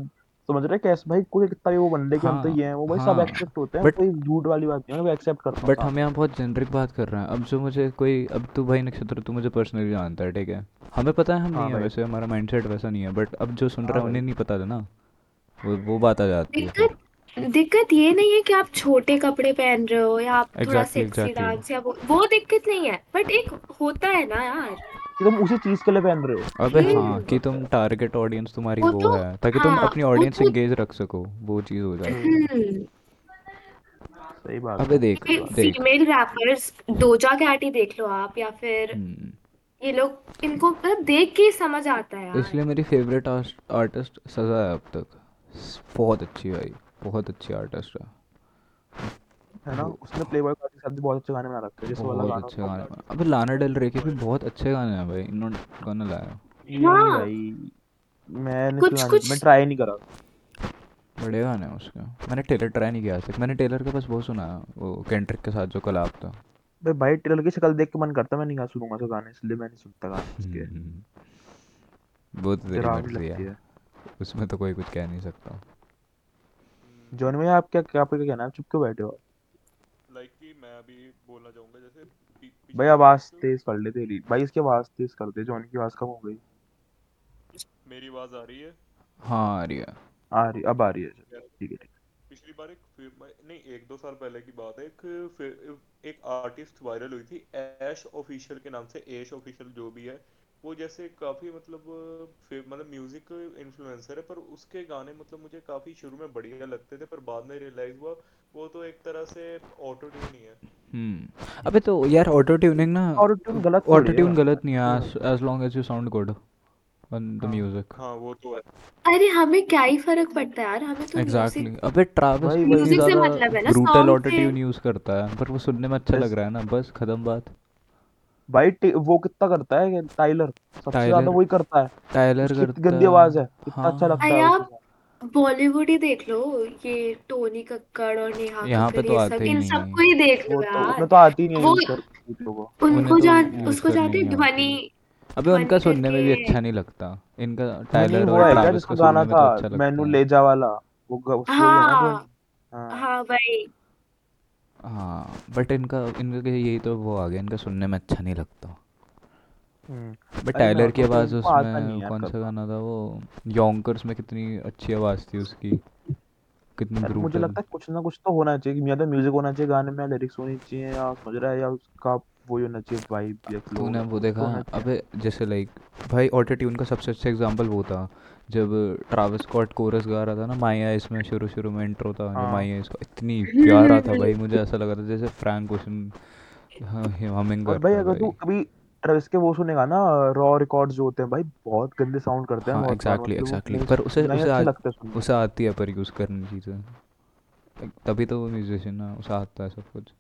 समझ रहे कैसे भाई कोई कितना भी वो बंदे के हम तो हाँ ये हैं वो भाई सब हाँ। एक्सेप्ट होते हैं बट कोई झूठ वाली बात नहीं है मैं एक्सेप्ट करता हूँ बट हम यहाँ बहुत जेनरिक बात कर रहे हैं। अब जो मुझे कोई अब तू भाई नक्षत्र तू मुझे पर्सनली जानता है ठीक है? हमें पता है हम हाँ नहीं है वैसे हमारा माइंडसेट वैसा नहीं है बट अब जो सुन हाँ रहा है उन्हें नहीं पता था ना। वो वो बात आ जाती है। फिर दिक्कत ये नहीं है कि आप छोटे कपड़े पहन रहे हो या आप थोड़ा सेक्सी एग्जैक्टली डांस या वो वो दिक्कत नहीं है बट एक होता है ना यार। कि तुम उसी चीज़ के लिए पहन रहे हो। अबे हाँ कि तुम टारगेट ऑडियंस तुम्हारी वो वो तो है ताकि तुम हाँ अपनी ऑडियंस तो एंगेज रख सको वो चीज़ हो जाती है। हम्म। हम्म सही बात अबे देख देख। फीमेल रैपर्स डोजा कैट ही देख लो आप या फिर हम्म। ये लोग इनको मतलब देख के समझ आता है इसलिए मेरी फेवरेट आर्टिस्ट सजा है अब तक। बहुत अच्छी भाई बहुत अच्छी आर्टिस्ट है। है ना? उसने प्लेबॉय कार्ड के साथ भी बहुत अच्छे गाने बना रखे हैं जैसे वाला गाना अच्छे था गाने बना- अबे लाना डेल रे के भी बहुत अच्छे गाने हैं भाई इन्होंने गाने लाया हाँ। भाई मैंने कुछ नहीं मैं ट्राई नहीं करा। बड़े गाने हैं उसके। मैंने टेलर ट्राई नहीं किया आज तक। मैंने टेलर का बस वो सुना वो केंड्रिक के साथ जो कलाप था। भाई भाई टेलर की शक्ल देख के मन करता मैं नहीं गा सुनूँगा तो गाने इसलिए मैं नहीं सुनता गाने उसके हम्म, वो तो तेरी मर्ज़ी लगती है। उसमें तो कोई कुछ कह नहीं सकता। जॉन में आप क्या क्या आपका क्या कहना है? चुप क्यों बैठे हो? अभी बोलना चाहूँगा जैसे भाई आवाज़ तेज कर ले तेरी भाई इसकी आवाज़ तेज कर दे जॉन की आवाज़ कम हो गई। मेरी आवाज़ आ रही है? हाँ आ रही है। आ रही अब आ रही है ठीक है ठीक पिछली बार एक नहीं एक दो साल पहले की बात है एक एक आर्टिस्ट वायरल हुई थी ऐश ऑफिशियल के नाम से ऐश ऑफिशियल जो भी है वो जैसे काफ़ी मतलब मतलब म्यूज़िक इन्फ्लुएंसर है पर उसके गाने मतलब मुझे काफ़ी शुरू में बढ़िया लगते थे पर बाद में रियलाइज़ हुआ वो तो एक तरह से ऑटो ट्यून ही है। हम्म। अबे तो यार ऑटो ट्यूनिंग ना ऑटो ट्यून गलत ऑटो ट्यून गलत नहीं है as long as you sound good on the हाँ। म्यूज़िक हाँ वो तो है। अरे हमें क्या ही फ़र्क पड़ता है यार हमें तो एग्जैक्टली अबे ट्रैविस भाई म्यूज़िक से मतलब है ना ब्रूटल ऑटो ट्यून यूज़ करता है पर वो सुनने में अच्छा लग बस रहा है ना बस खत्म बात। भाई वो कितना करता है टाइलर सबसे ज़्यादा वही करता है। टाइलर करता गंदी आवाज़ है कितना हाँ। अच्छा लगता है उसके। साथ बॉलीवुड ही देख लो ये टोनी कक्कड़ और नेहा यहाँ पे कक्कड़ तो ये आते सब ही इन नहीं सबको ही। देख लो वो तो यार। उन्हें तो आती नहीं वो उन्हें उनको तो जान उसको करनी जानते नहीं हो। आती ध्वनि अबे उनका सुनने में भी अच्छा नहीं लगता। इनका ध्वनि टाइलर वो और है क्या ट्रैविस जिसका का गाना सुनने में था? तो अच्छा लगता मैनू है। ले जा वाला? वो ग- उसकी है ना ध्वनि हाँ हाँ। हाँ भाई हाँ बट इनका इनका यही तो वो आ गया। इनका सुनने में अच्छा नहीं लगता। बट टाइलर की आवाज़ उसमें कौन सा गाना था वो? यॉन्कर्स में कितनी अच्छी आवाज़ थी उसकी। कितनी यार मुझे लगता है कुछ ना कुछ तो होना चाहिए कि या तो म्यूज़िक होना चाहिए गाने में लिरिक्स होनी चाहिए या समझ रहा है या उसका वो होना चाहिए वाइब या फ्लो तूने वो देखा? अबे जैसे लाइक भाई ऑटो ट्यून का सबसे अच्छा एग्जांपल वो था जब ट्रैविस स्कॉट कोरस गा रहा था ना माया इसमें शुरू शुरू में इंट्रो था जो हाँ। माया इसका इतनी प्यारा था भाई मुझे ऐसा लगा था जैसे फ्रैंक ओशन हमिंग और भाई रहा है अगर तू कभी ट्रेविस के वो सुनेगा ना रॉ रिकॉर्ड्स जो होते हैं भाई बहुत गंदे साउंड करते हैं हाँ बहुत बार एग्जैक्टली मतलब वो एग्जैक्टली पर उसे उसे अच्छे आ, लगते उसे आती है पर यूज़ करनी चीज़ें। तभी तो वो म्यूजिशियन ना उसे आता है सब कुछ।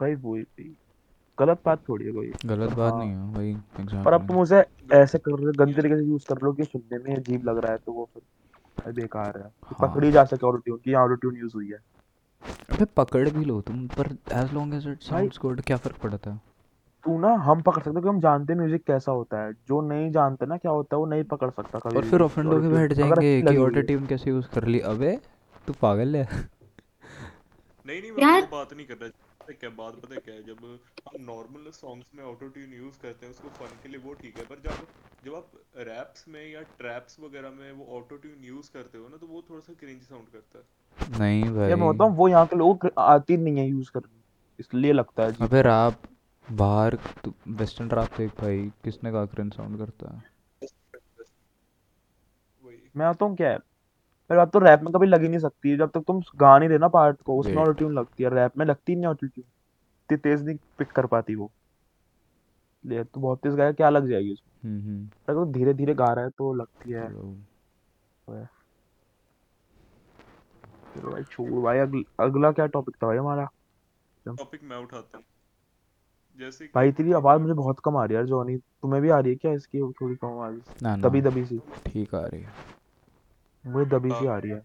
भाई वही गलत बात थोड़ी है कोई गलत बात हाँ। नहीं है भाई पर अब तुम उसे ऐसे कर रहे गंदे तरीके से यूज़ कर लो कि सुनने में अजीब लग रहा है तो वो फिर बेकार है। कि हाँ। पकड़ी जा सके ऑटो ट्यून की ऑटो ट्यून यूज़ हुई है। अबे पकड़ भी लो तुम पर as long as it sounds good क्या फ़र्क पड़ता है? तू ना हम पकड़ सकते हैं क्योंकि हम जानते हैं म्यूज़िक कैसा होता है। जो नहीं जानते ना क्या होता है वो नहीं पकड़ सकता कभी और भी। फिर ऑफेंड होके बैठ जाएँगे कि ऑटो है। ट्यून कैसे यूज़ कर ली। अबे तू पागल है। नहीं नहीं मैं यार वो बात नहीं कर रहा है क्या बात पता है क्या है? जब हम नॉर्मल सॉन्ग्स में ऑटो ट्यून यूज़ करते हैं उसको फन के लिए वो ठीक है। पर जब जब आप रैप्स में या ट्रैप्स वगैरह में वो ऑटो ट्यून यूज़ करते हो ना तो वो थोड़ा सा क्रिंज साउंड करता है। नहीं ये मैं भाई। बताऊँ वो यहाँ के लोगों आती नहीं है यूज़ करनी। इसलिए लगता है अबे रैप बाहर तू वेस्टर्न रैप देख भाई किसने कहा क्रिंज साउंड करता है? वही। मैं क्या है? पहली बात तो रैप में कभी लग ही नहीं सकती। जब तक तुम गा नहीं रहे ना पार्ट को उसमें ऑटो ट्यून लगती है। रैप में लगती नहीं ऑटो ट्यून इतनी तेज नहीं पिक कर पाती वो। ले तो बहुत तेज गाया क्या लग जाएगी उसमें? हम्म हम्म। अगर वो धीरे धीरे गा रहा है तो लगती है। चलो। है। चलो भाई छोड़ भाई अगला क्या टॉपिक था भाई हमारा? टॉपिक मैं उठाता हूँ। जैसे भाई तेरी आवाज़ मुझे बहुत कम आ रही है यार जॉनी। तुम्हें भी आ रही है क्या इसकी थोड़ी कम आवाज़? ना ना। दबी दबी सी। ठीक आ रही है। मुझे दबी हाँ। सी आ रही है।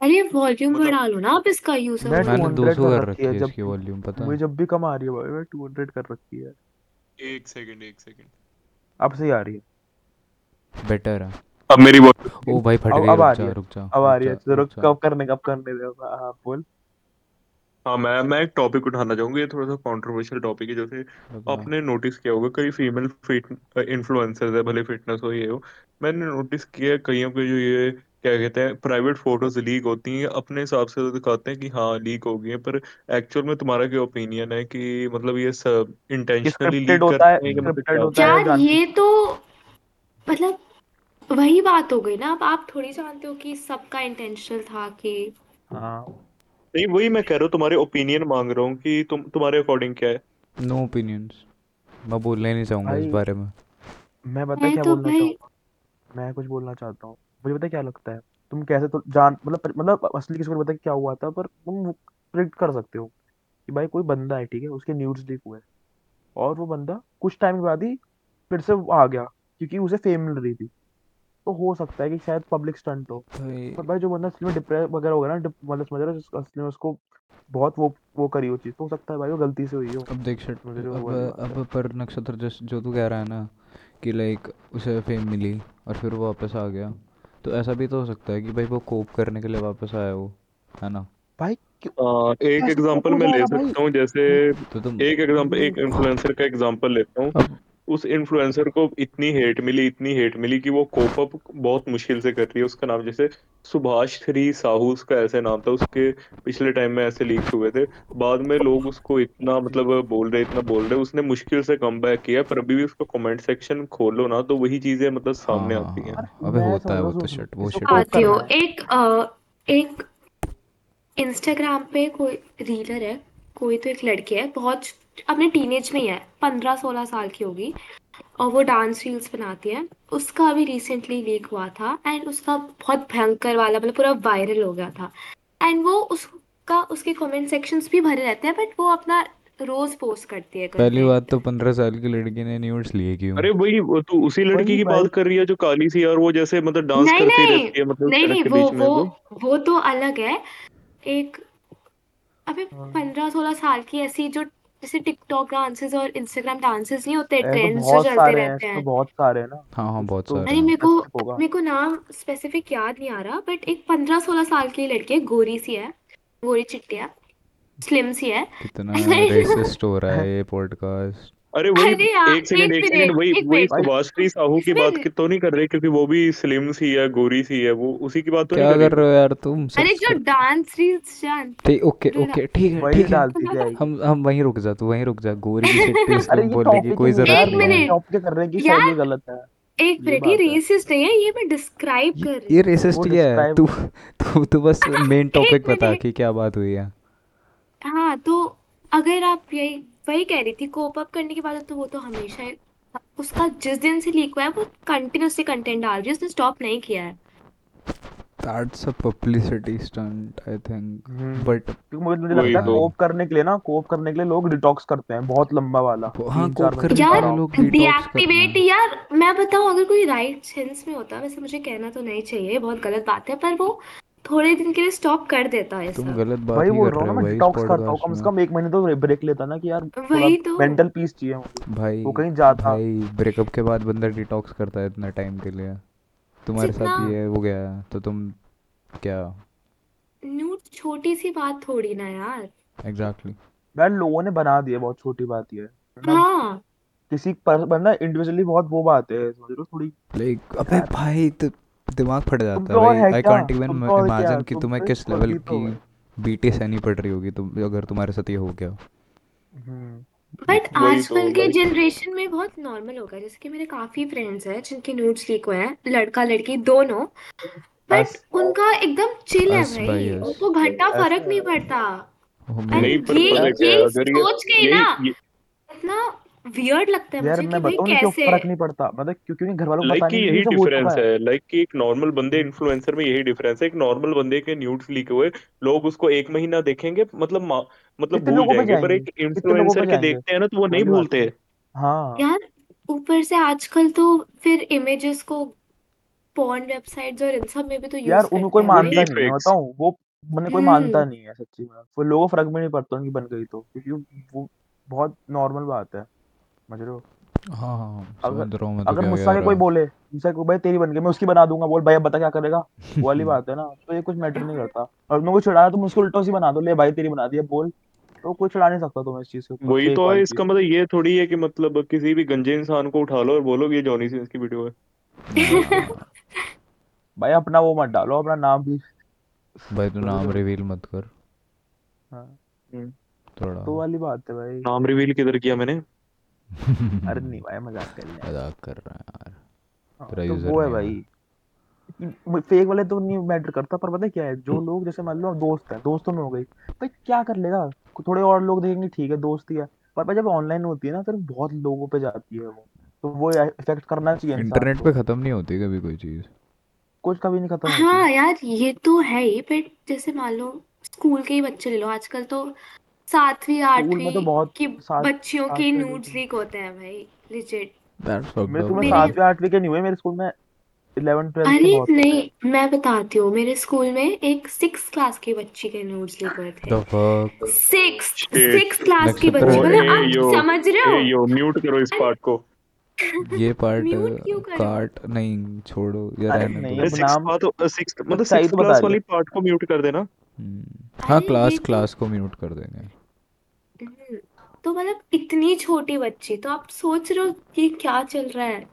अरे वॉल्यूम मतलब बढ़ा लो ना आप इसका यूज़र मैं मैंने वॉल्यूम 200 200 कर कर रखी रखी है है जब इसकी वॉल्यूम पता मुझे जब भी कम आ रही है भाई मैं 200 कर रखी है। एक सेकंड एक सेकंड अब सही आ रही है। बेटर है। अब मेरी वॉइस ओ भाई फट गई अब आ रुक रही जा है। रुक जा अब आ रही है। तो रुक रुक जा। कब करने कब करने दे। हाँ बोल। हाँ मैं मैं एक टॉपिक उठाना चाहूँगा ये थोड़ा सा कंट्रोवर्शियल टॉपिक है जैसे आपने नोटिस किया होगा कई फीमेल फिट इन्फ्लुएंसर्स है भले फिटनेस हो ये हो मैंने नोटिस किया है कईयों के जो ये क्या कहते हैं प्राइवेट फ़ोटोज़ लीक होती हैं अपने हिसाब से तो दिखाते हैं कि हाँ लीक हो गई है पर एक्चुअल में तुम्हारा क्या ओपिनियन है कि मतलब ये सब इंटेंशनली लीक होता करते या मतलब होता है यार ये तो मतलब वही बात हो गई ना अब आप थोड़ी जानते हो कि सबका इंटेंशनल था कि हाँ। नहीं वही मैं कह रहा हूँ तुम्हारे ओपिनियन मांग रहा हूँ कि तुम तुम्हारे अकॉर्डिंग क्या है? नो no ओपिनियंस मैं बोलना ही नहीं चाहूँगा इस भाई बारे में। मैं पता है मैं क्या तो बोलना भाई चाहूँगा? मैं कुछ बोलना चाहता हूँ। मुझे पता है क्या लगता है? तुम कैसे तो जान मतलब मतलब असली किसी को नहीं पता क्या हुआ था पर तुम प्रिडिक्ट कर सकते हो कि भाई कोई बंदा है ठीक है? उसके न्यूड्स लीक हुए और वो बंदा कुछ टाइम के बाद ही फिर से वो आ गया क्योंकि उसे फेम मिल रही थी। तो हो सकता है कि शायद पब्लिक स्टंट हो। पर भाई जो बंदा असली में डिप्रेस वगैरह होगा ना मतलब समझ रहे हो असली में उसको बहुत वो वो करी हो चीज़ तो हो सकता है भाई वो गलती से हुई हो। अब देख शट मुझे जो अब है अब पर नक्षत्र जस जो तू कह रहा है ना कि लाइक उसे फेम मिली और फिर वो वापस आ गया तो ऐसा भी तो हो सकता है कि भाई वो कोप करने के लिए वापस आया वो है ना? भाई आ, एक एग्जांपल मैं ले सकता हूँ जैसे तो तुम एक एग्जांपल एक इन्फ्लुएंसर का एग्जांपल लेता हूँ। उस इन्फ्लुएंसर को इतनी हेट मिली इतनी हेट मिली कि वो कोप अप बहुत मुश्किल से कर रही है। उसका नाम जैसे सुभाष थ्री साहू उसका ऐसे नाम था। उसके पिछले टाइम में ऐसे लीक हुए थे। बाद में लोग उसको इतना मतलब बोल रहे इतना बोल रहे उसने मुश्किल से कम बैक किया पर अभी भी उसका कमेंट सेक्शन खोलो ना तो वही चीज़ें मतलब सामने हाँ आती हैं। हाँ अबे होता है वो तो सुन वो शिट आती हो। एक एक इंस्टाग्राम पे कोई रीलर है कोई तो एक लड़की है बहुत अपने टीनेज में ही है पंद्रह सोलह साल की होगी और वो डांस रील्स बनाती है। उसका अभी रिसेंटली लीक हुआ था एंड उसका बहुत भयंकर वाला मतलब पूरा वायरल हो गया था। एंड वो उसका उसके कमेंट सेक्शंस भी भरे रहते हैं बट वो अपना रोज पोस्ट करती है। पहली बात तो पंद्रह साल की लड़की ने न्यूड्स लिए क्यों? अरे वही तू उसी लड़की की बात। कर रही है जो काली सी यार वो जैसे मतलब डांस नहीं करती नहीं रहती है मतलब नहीं नहीं वो वो वो वो तो अलग है। एक अबे हाँ। पंद्रह सोलह साल की ऐसी जो जैसे टिकटॉक डांसेस और इंस्टाग्राम डांसेस नहीं होते ऐसे तो ट्रेंड्स जो चलते सारे रहते तो हैं। बहुत सारे हैं ना। हाँ हाँ बहुत तो सारे अरे मेरे को मेरे को नाम स्पेसिफिक याद नहीं आ रहा बट एक पंद्रह सोलह साल की लड़की है गोरी सी है गोरी चिट्टिया है स्लिम सी है। कितना रेसिस्ट हो रहा है ये [LAUGHS] पॉडकास्ट अरे वही एक सेकंड एक सेकंड वही वही सुभाश्री साहू की बात की तो नहीं कर रहे क्योंकि वो भी स्लिम सी है गोरी सी है वो उसी की बात तो क्या कर रहे। हो यार तुम? अरे जो डांस रील्स जान। ठीक ओके ओके ठीक है ठीक है। है हम हम वहीं रुक जा तू वहीं रुक जा गोरी की [LAUGHS] चिट्टी अरे स्लिम बोलने की कोई ही नहीं ज़रूरत एक नहीं है। मिनट टॉपिक कर रहे हैं कि शायद ये गलत है। एक मिनट ये बात रेसिस्ट नहीं है ये मैं डिस्क्राइब कर रही ये रेसिस्ट ही है तू तू तू बस मेन टॉपिक बता कि क्या बात हुई है। हाँ तो अगर आप यही वही कह रही थी कोप अप करने के बाद तो वो तो हमेशा ही- उसका जिस दिन से लीक हुआ है वो कंटिन्यूसली कंटेंट डाल रही है उसने स्टॉप नहीं किया है। That's a publicity stunt I think hmm. But क्योंकि मुझे मुझे लगता है तो। कोप करने के लिए ना कोप करने के लिए लोग डिटॉक्स करते हैं बहुत लंबा वाला। हाँ कोप करने के यार लिए लोग डिटॉक्स करना डीएक्टिवेट है। यार मैं बताऊँ अगर कोई राइट सेंस में होता वैसे मुझे कहना तो नहीं चाहिए बहुत गलत बात है पर वो थोड़े दिन के लिए स्टॉप कर देता है तुम गलत बात ही बोल कर रहा हो मैं भाई डिटॉक्स करता हूँ कम से कम एक महीने तो ब्रेक लेता ना कि यार वही तो। मेंटल पीस चाहिए मुझे। भाई वो कहीं जाता। भाई ब्रेकअप के बाद बंदा डिटॉक्स करता है इतना टाइम के लिए। तुम्हारे साथ ये हो गया है तो तुम क्या? न्यूड छोटी सी बात थोड़ी ना यार। एग्जैक्टली यार लोगों ने बना दिया बहुत छोटी बात ये है। मतलब हाँ। किसी पर बंदा इंडिविजुअली बहुत वो बात है समझ रहे हो? थोड़ी लाइक अबे भाई तो दिमाग फट जाता है भाई। आई कांट इवन इमेजिन कि तुम्हें किस लेवल तो की बीटी सहनी पड़ रही होगी तुम अगर तुम्हारे साथ ये हो गया। हम्म बट आजकल तो। के जनरेशन में बहुत नॉर्मल हो गया। जैसे कि मेरे काफ़ी फ्रेंड्स हैं जिनके न्यूड्स लीक हुए हैं लड़का लड़की दोनों। बट उनका एकदम चिल है भाई उनको घंटा फ़र्क नहीं पड़ता। नहीं पर ये है ये सोच के ना इतना वियर्ड लगता है यार मुझे कि मैं भाई क्यों कैसे? फ़र्क नहीं पड़ता। मतलब क्यों क्योंकि घर वालों को पता नहीं यही हो डिफरेंस है। है। लाइक कि एक नॉर्मल बंदे इन्फ्लुएंसर में यही डिफरेंस है। एक नॉर्मल बंदे के न्यूड्स लीक हुए लोग उसको एक महीना देखेंगे मतलब मतलब भूल जाएँगे। पर एक इन्फ्लुएंसर के देखते हैं ना तो वो नहीं भूलते। है हाँ। यार ऊपर से आजकल तो फिर इमेजेस को पॉर्न वेबसाइट्स और इन सब में भी तो यार यूज़ उनको करते कोई मानता नहीं है डिफेक्ट्स वो मैंने कोई मानता नहीं है सच्ची में। वो लोगों फ़र्क भी नहीं पड़ता उनकी बन गई तो क्योंकि वो बहुत नॉर्मल बात है। समझ रहे हो? हाँ हाँ हाँ, अगर मैं तो अगर मुझसे कोई बोले मुझसे कोई भाई तेरी बन गई मैं उसकी बना दूँगा बोल भाई अब बता क्या करेगा? वो वाली [LAUGHS] बात है ना तो ये कुछ मैटर नहीं करता। और मैं कुछ चिढ़ाया तो मुझको उल्टा सी बना दो ले भाई तेरी बना दी बोल। तो कोई चिढ़ा नहीं सकता तुम्हें इस चीज़ के वही तो है इसका मतलब ये थोड़ी है कि मतलब किसी भी गंजे इंसान को उठा लो और बोलो ये जॉनी सिंस की वीडियो है। [LAUGHS] भाई अपना वो मत डालो अपना नाम भी। भाई तू नाम रिवील मत कर। हाँ। थोड़ा। तो वाली बात है भाई। नाम रिवील किधर किया मैंने? [LAUGHS] अरे नहीं भाई मज़ाक कर लिया। मज़ाक कर रहा है यार। हाँ तेरा तो यूज़र वो है भाई। फेक वाले तो नहीं मैटर करता पर पता है क्या है? जो लोग जैसे मान लो दोस्त है दोस्तों में हो गई भाई क्या कर लेगा? थोड़े और लोग देखेंगे ठीक है दोस्त ही है। पर भाई जब ऑनलाइन होती है ना फिर बहुत लोगों पे जाती है वो। तो वो इफ़ेक्ट करना चाहिए इंटरनेट पे ख़त्म नहीं होती कभी कोई चीज़। कुछ कभी नहीं खत्म हाँ यार ये तो है ही बट जैसे मान लो स्कूल के ही बच्चे ले लो। आजकल तो सातवीं स्कूल में तो बहुत की सात बच्चियों के तो लीक होते हैं भाई लिजिट मेरे स्कूल में मेरे सातवीं आठवीं के नहीं हुए मेरे स्कूल में इलेवन ट्वेल्थ के अरे नहीं मैं बताती हूँ मेरे स्कूल में एक सिक्स क्लास की बच्ची के नोट्स लीक हुए थे। सिक्स सिक्स क्लास की बच्ची मतलब आप समझ रहे हो? यो म्यूट करो इस पार्ट को। [LAUGHS] ये पार्ट म्यूट क्यों करो काट नहीं छोड़ो या अरे रहने नहीं दो सिक्स नाम बात सिक्स मतलब सही सिक्स तो बता क्लास वाली पार्ट को म्यूट कर देना। हाँ क्लास तो क्लास को म्यूट कर देंगे। हम्म, तो मतलब इतनी छोटी बच्ची तो आप सोच रहे हो कि क्या चल रहा है?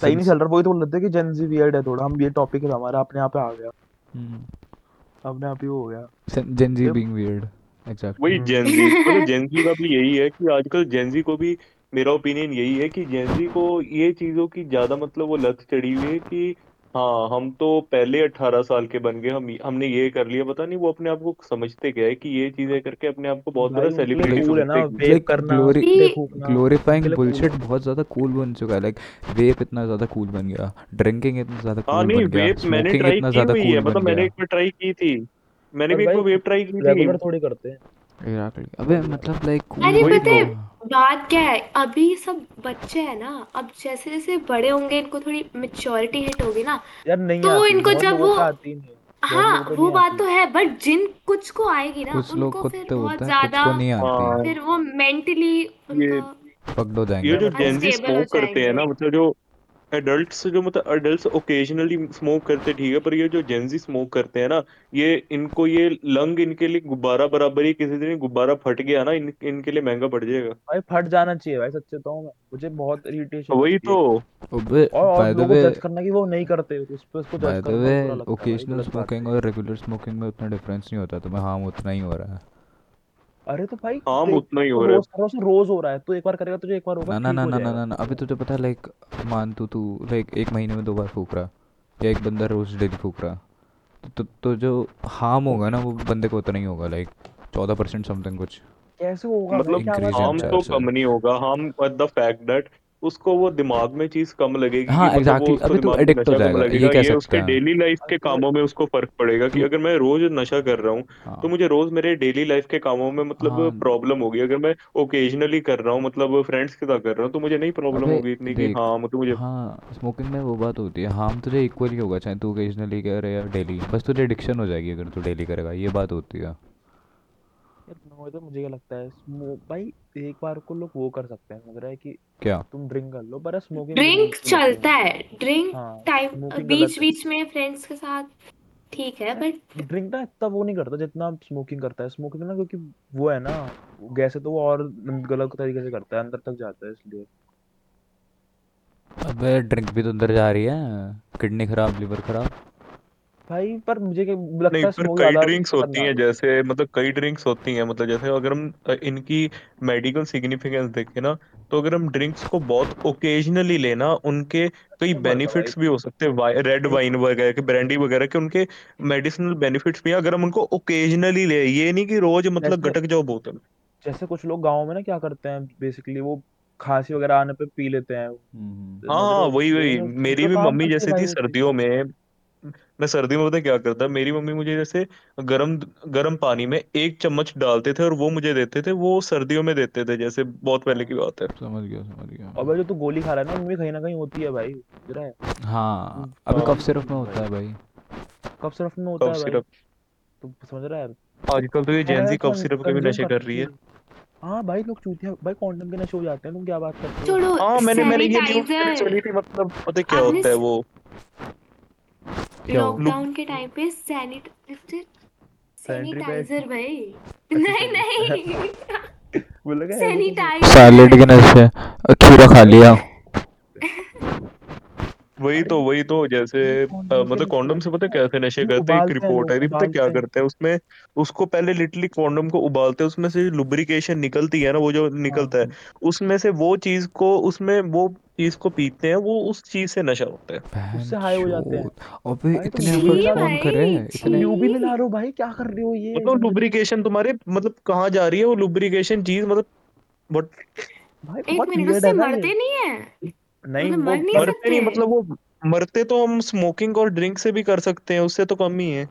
सही नहीं चल रहा वही तो बोल रहे थे कि जेंजी वियर्ड है थोड़ा हम ये टॉपिक है हमारा अपने आप पे आ गया। अपने आप ही हो गया। Gen Z being weird exactly वही हम्म जेंजी [LAUGHS] मतलब जेंजी का भी यही है कि आजकल जेंजी को भी मेरा ओपिनियन यही है कि जेंजी को ये चीज़ों की ज़्यादा मतलब वो लत चढ़ी हुई है कि हाँ हम तो पहले अट्ठारह साल के बन गए हम हमने ये कर लिया। पता नहीं वो अपने आप को समझते क्या है कि ये चीज़ें करके अपने आप को बहुत बड़ा भाई उनके लिए सेलिब्रिटी कूल है ना समझते हैं। वेप करना ग्लोरी फूकना ग्लोरीफाइंग उनके लिए कूल बुलशिट है बहुत ज़्यादा कूल बन चुका है। लाइक वेप इतना ज़्यादा कूल बन गया ड्रिंकिंग इतना ज़्यादा हाँ कूल नहीं बन गया वेप मैंने स्मोकिंग ट्राई इतना की ज़्यादा हुई है कूल बन मतलब मैंने गया एक बार ट्राई की थी। मैंने पर भी एक भाई बार वेप ट्राई की थी। रेगुलर थोड़ी करते हैं। एग्जैक्टली अबे मतलब लाइक अरे पता है तो। बात क्या है? अभी सब बच्चे हैं ना अब जैसे जैसे बड़े होंगे इनको थोड़ी मेच्योरिटी हिट होगी ना यार नहीं तो इनको जब वो नहीं है। हाँ वो बात तो है बट जिन कुछ को आएगी ना उनको फिर बहुत ज़्यादा को नहीं आती हाँ। फिर वो मेंटली ये उनका फक्ड हो ये जो जेंजी स्मोक करते हैं ना मतलब जो एडल्ट्स जो मतलब एडल्ट्स ओकेजनली स्मोक करते ठीक है पर ये जो जेंजी स्मोक करते हैं ना ये इनको ये लंग इनके लिए गुब्बारा बराबर ही किसी दिन गुब्बारा फट गया ना इन, इनके लिए महँगा पड़ जाएगा। भाई फट जाना चाहिए भाई सच्चे तो मैं। मुझे बहुत इरिटेशन वही तो। अबे और और बाय द वे जज करना कि वो नहीं करते उस पे उसको जज करना है ओकेजनल स्मोकिंग और रेगुलर स्मोकिंग में उतना डिफरेंस नहीं होता तुम्हें हार्म उतना ही हो रहा है। अरे तो भाई काम उतना ही तो हो रहा है। रोज है रोज हो रहा है तो एक बार करेगा तुझे एक बार होगा ना ना ना ना ना अभी ना ना अबे तुझे पता है लाइक मान तू तू लाइक एक महीने में दो बार फूक रहा या एक बंदा रोज डेली फूक रहा तो, तो, तो जो हार्म होगा ना वो बंदे को उतना ही होगा लाइक चौदह परसेंट समथिंग कुछ। कैसे होगा मतलब हार्म तो कम नहीं होगा हार्म द फैक्ट दैट उसको वो दिमाग में चीज़ कम लगेगी हाँ मतलब वो एग्जैक्टली उसको अबे तू में एडिक्ट हो जाएगा। ये कह सकते उसके डेली लाइफ के कामों में उसको फ़र्क पड़ेगा कि अगर मैं रोज नशा कर रहा हूँ तो हाँ। मुझे रोज मेरे डेली लाइफ के कामों में मतलब हाँ। प्रॉब्लम होगी। अगर मैं ओकेजनली कर रहा हूँ मतलब फ्रेंड्स के साथ कर रहा हूँ तो मुझे नहीं प्रॉब्लम होगी इतनी कि हाँ मतलब मुझे हाँ स्मोकिंग में वो बात होती है। हार्म तुझे इक्वली होगा चाहे तू ओकेजनली करे या डेली बस तुझे एडिक्शन हो जाएगी अगर तू डेली करेगा ये बात होती है। यार मैं तो मुझे क्या लगता है भाई एक बार को लोग वो कर सकते हैं समझ रहा है कि क्या? तुम ड्रिंक कर लो पर स्मोकिंग ड्रिंक चलता है ड्रिंक हाँ टाइम बीच बीच में फ्रेंड्स के साथ ठीक है बट ड्रिंक ना इतना वो नहीं करता जितना स्मोकिंग करता है। स्मोकिंग ना क्योंकि वो है ना गैस है तो वो और गलत तरीके से करता है अंदर तक जाता है इसलिए। अबे ड्रिंक भी तो अंदर जा रही है किडनी खराब लिवर खराब। भाई पर मुझे क्या लगता नहीं है पर स्मोक कई ज़्यादा ड्रिंक्स होती हैं जैसे मतलब कई ड्रिंक्स होती हैं मतलब जैसे अगर हम इनकी मेडिकल सिग्निफिकेंस देखें ना तो अगर हम ड्रिंक्स को बहुत ओकेजनली लेना उनके कई बेनिफिट्स भी हो सकते हैं रेड वाइन वगैरह के ब्रांडी वगैरह के उनके मेडिसिनल बेनिफिट्स भी हैं अगर हम उनको ओकेजनली ले ये नहीं कि रोज मतलब गटक जाओ बोतल जैसे कुछ लोग गाँव में ना क्या करते हैं बेसिकली वो खांसी वगैरह आने पे पी लेते हैं। हम्म हाँ समझ हाँ वही वही मेरी भी मम्मी जैसे थी सर्दियों में मैं सर्दियों में पता है क्या करता मेरी मम्मी मुझे जैसे गरम गरम पानी में एक चम्मच डालते थे और वो मुझे देते थे वो सर्दियों में देते थे जैसे बहुत पहले की बात है। समझ गया समझ गया। भाई जो तू गोली खा रहा है ना उनमें कहीं ना कहीं होती है भाई है? हाँ अबे हाँ कफ सिरप में होता है भाई? कफ सिरप में होता कफ है भाई? सिरप तू समझ रहा है आजकल तो ये जेंजी कफ सिरप के भी नशे कर रही है? है? भाई लोग चूतिया भाई कॉन्डम के नशे हो जाते हैं तुम क्या बात करते हो? छोड़ो हाँ मैंने मैंने ये न्यूज़ सैनिटाइजर सुनी थी मतलब पता है क्या आपने होता है वो? लॉकडाउन के टाइम पे सैनिटाइजर भाई। [LAUGHS] अच्छा नहीं नहीं। है वो तो सैनिटाइजर सैलेड के नशे। खीरा खा लिया। [LAUGHS] वही तो वही तो जैसे मतलब कॉन्डम से पता कैसे नशे करते हैं एक रिपोर्ट आई थी पता क्या करते हैं? उसमें उसको पहले लिटरली कॉन्डम को उबालते हैं उसमें से लुब्रिकेशन निकलती है ना वो जो निकलता है हाँ। उसमें से वो चीज़ को उसमें वो चीज़ को पीते हैं वो उस चीज़ से नशा होता है। उससे हाई हो जाते हैं। चोद अबे इतने ल्यूबी एफर्ट्स मिला छी रहे हो? करे इतने ल्यूबी छी मिला रहे हो भाई क्या कर रहे हो ये? मतलब लुब्रिकेशन तुम्हारे मतलब कहाँ जा रही है वो लुब्रिकेशन चीज़ मतलब बट भाई एक मिनट उससे है मरते नहीं है? नहीं वो नहीं पर मरते नहीं मतलब वो मरते तो हम स्मोकिंग और ड्रिंक से भी कर सकते हैं उससे तो कम ही है।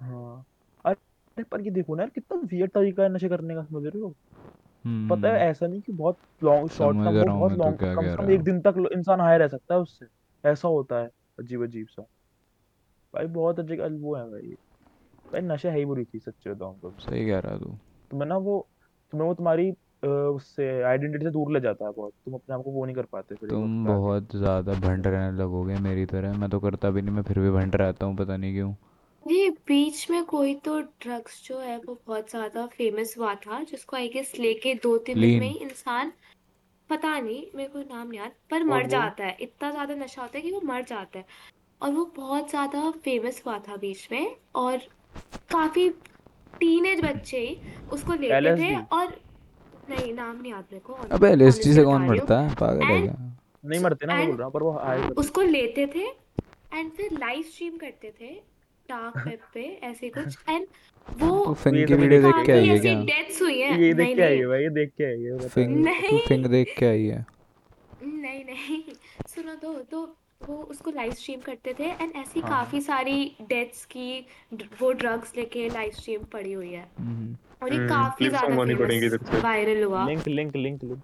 हाँ। अरे पर ये देखो ना यार कितना वियर्ड तरीका है नशे करने का समझ रहे हो? पता है हम्म। ऐसा नहीं कि बहुत लॉन्ग शॉर्ट टर्म बहुत तो लॉन्ग क्या कम से कम एक दिन तक इंसान हाई रह सकता है उससे। ऐसा होता है अजीब अजीब सा। भाई बहुत अजीब वो है भाई। भाई नशा है ही बुरी चीज़ सच्चे बताऊँ तो। सही कह रहा तू। तुम्हें ना वो तुम्हें वो तुम्हारी उससे आइडेंटिटी से दूर ले जाता है बहुत। तुम अपने आप को वो नहीं कर पाते फिर तुम पे आके बहुत ज़्यादा भंड रहने लगोगे मेरी तरह। मैं तो करता भी नहीं मैं फिर भी भंड रहता हूँ पता नहीं क्यों। ये बीच में कोई तो ड्रग्स जो है वो बहुत ज़्यादा फ़ेमस हुआ था जिसको आई गेस लेके दो तीन दिन में ही इंसान पता नहीं मेरे को नाम नहीं याद पर और मर वो? जाता है। इतना ज़्यादा नशा होता है कि वो मर जाता है। और वो बहुत ज़्यादा फ़ेमस हुआ था बीच में और काफ़ी टीनेज बच्चे ही उसको लेते थे एलएसडी और नहीं नाम नहीं याद मेरे को। अबे एलएसडी ऑनेस्टली से कौन मरता है? पागल है क्या? नहीं मरते ना मैं बोल रहा हूँ पर वो करते उसको लेते थे एंड फिर लाइव स्ट्रीम करते थे डार्क वेब पे ऐसे कुछ। [LAUGHS] एंड वो तो फिंग की वीडियो देख के आई है क्या? डेथ्स हुई हैं। ये देख के आई है भाई ये देख के आई है फिंग फिंग देख के आई है। नहीं नहीं। सुनो तो तो वो उसको लाइव स्ट्रीम करते थे एंड ऐसी हाँ। काफ़ी सारी डेथ्स की वो ड्रग्स लेके लाइव स्ट्रीम पड़ी हुई है। हम्म। और ये काफ़ी ज़्यादा वायरल हुआ। लिंक लिंक लिंक लिंक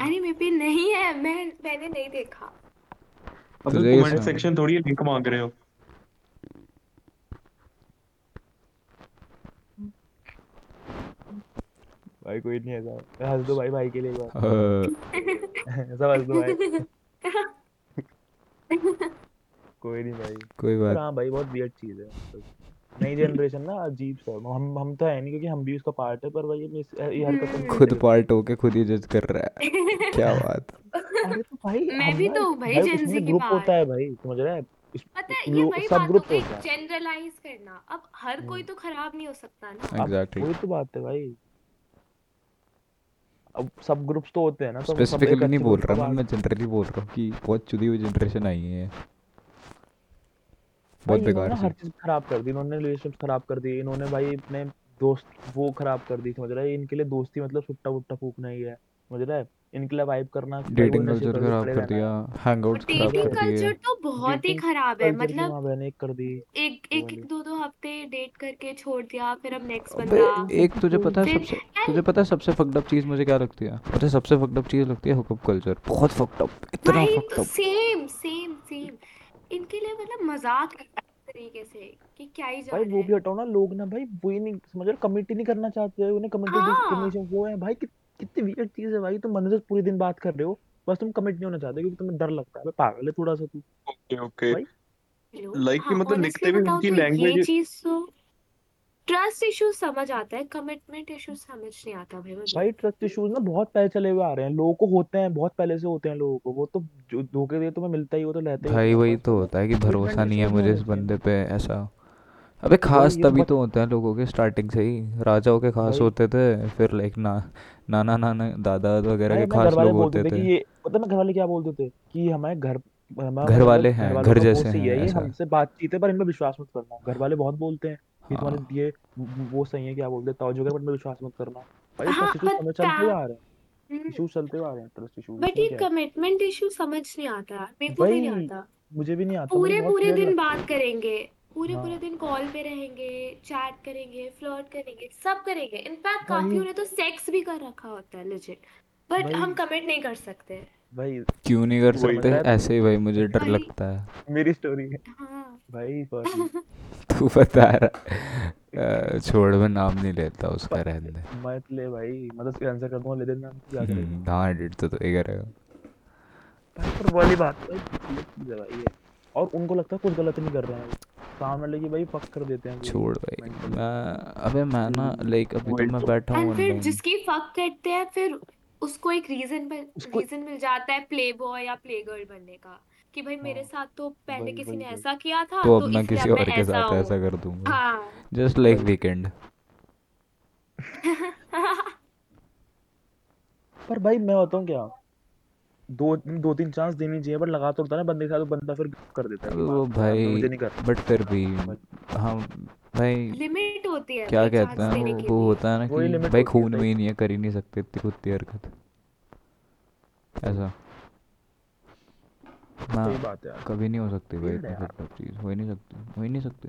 अरे मेरे पे नहीं है मैं मैंने नहीं देखा। अब कमेंट सेक्शन थोड़ी लिंक मांग रहे हो। भाई कोई नहीं ऐसा हंस दो भाई भाई के लिए एक बार। [LAUGHS] अ, सब हंस दो भाई। [LAUGHS] [LAUGHS] कोई नहीं भाई। कोई बात हाँ भाई बहुत वियर्ड चीज़ है। नई जनरेशन ना अजीब सा हम हम तो है नहीं क्योंकि हम भी उसका पार्ट है पर भाई ये ये हरकत हम खुद पार्ट होके खुद ही जज कर रहा है। क्या [LAUGHS] बात। अरे तो भाई [LAUGHS] मैं भी तो भाई भाई जेन जी की ग्रुप होता है भाई समझ रहा है? पता है ये वही सब बात हो ग्रुप है। जनरलाइज करना। अब हर कोई हम्म। तो खराब नहीं हो सकता ना। एग्जैक्टली वही तो बात है भाई। अब सब ग्रुप्स तो होते हैं ना तो स्पेसिफिकली नहीं बोल रहा मैं जनरली बोल रहा हूँ कि बहुत चुदी हुई जनरेशन आई है। बहुत बेकार हर चीज़ खराब कर दी इन्होंने रिलेशनशिप खराब कर दी इन्होंने भाई अपने दोस्त वो खराब कर दी समझ रहा है? इनके लिए दोस्ती मतलब सुट्टा वुट्टा फूकना ही है समझ रहा है? इनके लिए वाइब करना वो डेटिंग कल्चर खराब कर दिया हैंगआउट्स खराब कर दिए। डेटिंग कल्चर तो बहुत ही खराब है मतलब माँ बहने कर दी एक एक एक दो दो हफ़्ते डेट करके छोड़ दिया फिर अब नेक्स्ट बंदा एक तुझे पता है सबसे तुझे पता है सबसे फक्ड अप चीज़ मुझे क्या लगती है? मुझे सबसे फक्ड अप चीज़ लगती है हुकअप कल्चर बहुत फक्ड अप इतना फक्ड तो अप सेम सेम सेम इनके लिए मतलब मज़ाक तरीके से कि क्या ही भाई वो भी हटाओ ना लोग ना भाई वही नहीं समझ रहे कमिट ही नहीं करना चाहते उन्हें कमिटेड हाँ रिलेशन वो है। भाई कि, कितनी वियर्ड चीज़ है भाई तुम बंदे से पूरे दिन बात कर रहे हो बस तुम कमिट नहीं होना चाहते क्योंकि तुम्हें डर लगता है। पागल है थोड़ा सा तू। ओके ओके भाई। लाइक कि मतलब लिखते भी उनकी तो ये लैंग्वेज चीज़ तो ट्रस्ट इशू समझ आता है कमिटमेंट इशू समझ नहीं आता भाई मुझे। भाई ट्रस्ट इश्यूज़ ना बहुत पहले चले हुए आ रहे हैं लोगों को होते हैं बहुत पहले से होते हैं लोगों को वो तो जो धोखे दे तुम्हें मिलता ही वो तो रहता ही भाई वही तो होता है कि भरोसा नहीं है मुझे होने इस बंदे पे ऐसा। अबे खास तो तभी तो होते हैं लोगों के स्टार्टिंग से ही। राजाओं के खास होते थे फिर लाइक ना नाना नाना दादा वगैरह के खास लोग बोलते होते थे कि ये पता ना घर वाले क्या बोलते थे? कि हमारे घर हमारा घर मतलब वाले हैं घर जैसे हैं ये ऐसा। हमसे बातचीत है पर इनमें विश्वास मत करना। घर वाले बहुत बोलते हैं कि तुम्हारे हाँ। ये वो सही है क्या बोलते हैं तवज्जो पर इनमें विश्वास मत करना। भाई हाँ ट्रस्ट इश्यूज़ पर चलते आ रहे हैं। इश्यूज़ चलते आ रहे हैं ट्रस्ट इश्यूज़ बट ये है? कमिटमेंट इशू समझ नहीं आता मेरे को भी नहीं आता। मुझे भी नहीं आता मुझे पूरे बहुत पूरे दिन लगता बात करेंगे। पूरे पूरे हाँ दिन कॉल पे रहेंगे चैट करेंगे फ्लर्ट करेंगे सब करेंगे। इनफैक्ट काफ़ी उन्हें तो सेक्स भी कर रखा होता है लेजिट बट हम कमिट नहीं कर सकते। भाई क्यों नहीं कर सकते? ऐसे ही भाई मुझे डर लगता है। मेरी स्टोरी है। हाँ। भाई [LAUGHS] तू बता रहा छोड़ मैं नाम नहीं लेता उसका रहने दे। मत ले भाई। मैं तो आंसर कर दूँगा ले देना क्या करेगा? हम्म, हाँ एडिट तो तू ही करेगा। भाई पर वाली बात है चीज़ है भाई। और उनको लगता है कुछ गलत नहीं कर रहे हैं। सामने की भाई फक कर देते हैं छोड़ भाई। मैं अबे मैं ना लाइक अभी तो मैं तो बैठा हूँ फिर जिसकी फक करते हैं फिर उसको एक रीजन पर रीजन मिल जाता है प्ले बॉय या प्ले गर्ल बनने का कि भाई मेरे हाँ। साथ तो पहले किसी ने ऐसा किया था तो अब तो मैं किसी और के साथ ऐसा कर दूँगा। हाँ। जस्ट लाइक वीकेंड पर भाई मैं बताऊँ क्या? दो दो तीन चांस देनी चाहिए पर लगा तो होता है ना बंदे के साथ तो बंदा फिर कर देता है। वो भाई मुझे नहीं करना। बट फिर भी हाँ भाई लिमिट होती है क्या कहते हैं वो वो होता है ना कि भाई खून में ही नहीं है कर ही नहीं सकते इतनी कुत्ती हरकत। ऐसा। ना बात है कभी नहीं हो सकती भाई इतनी चीज़ हो ही नहीं सकती हो ही नहीं सकती।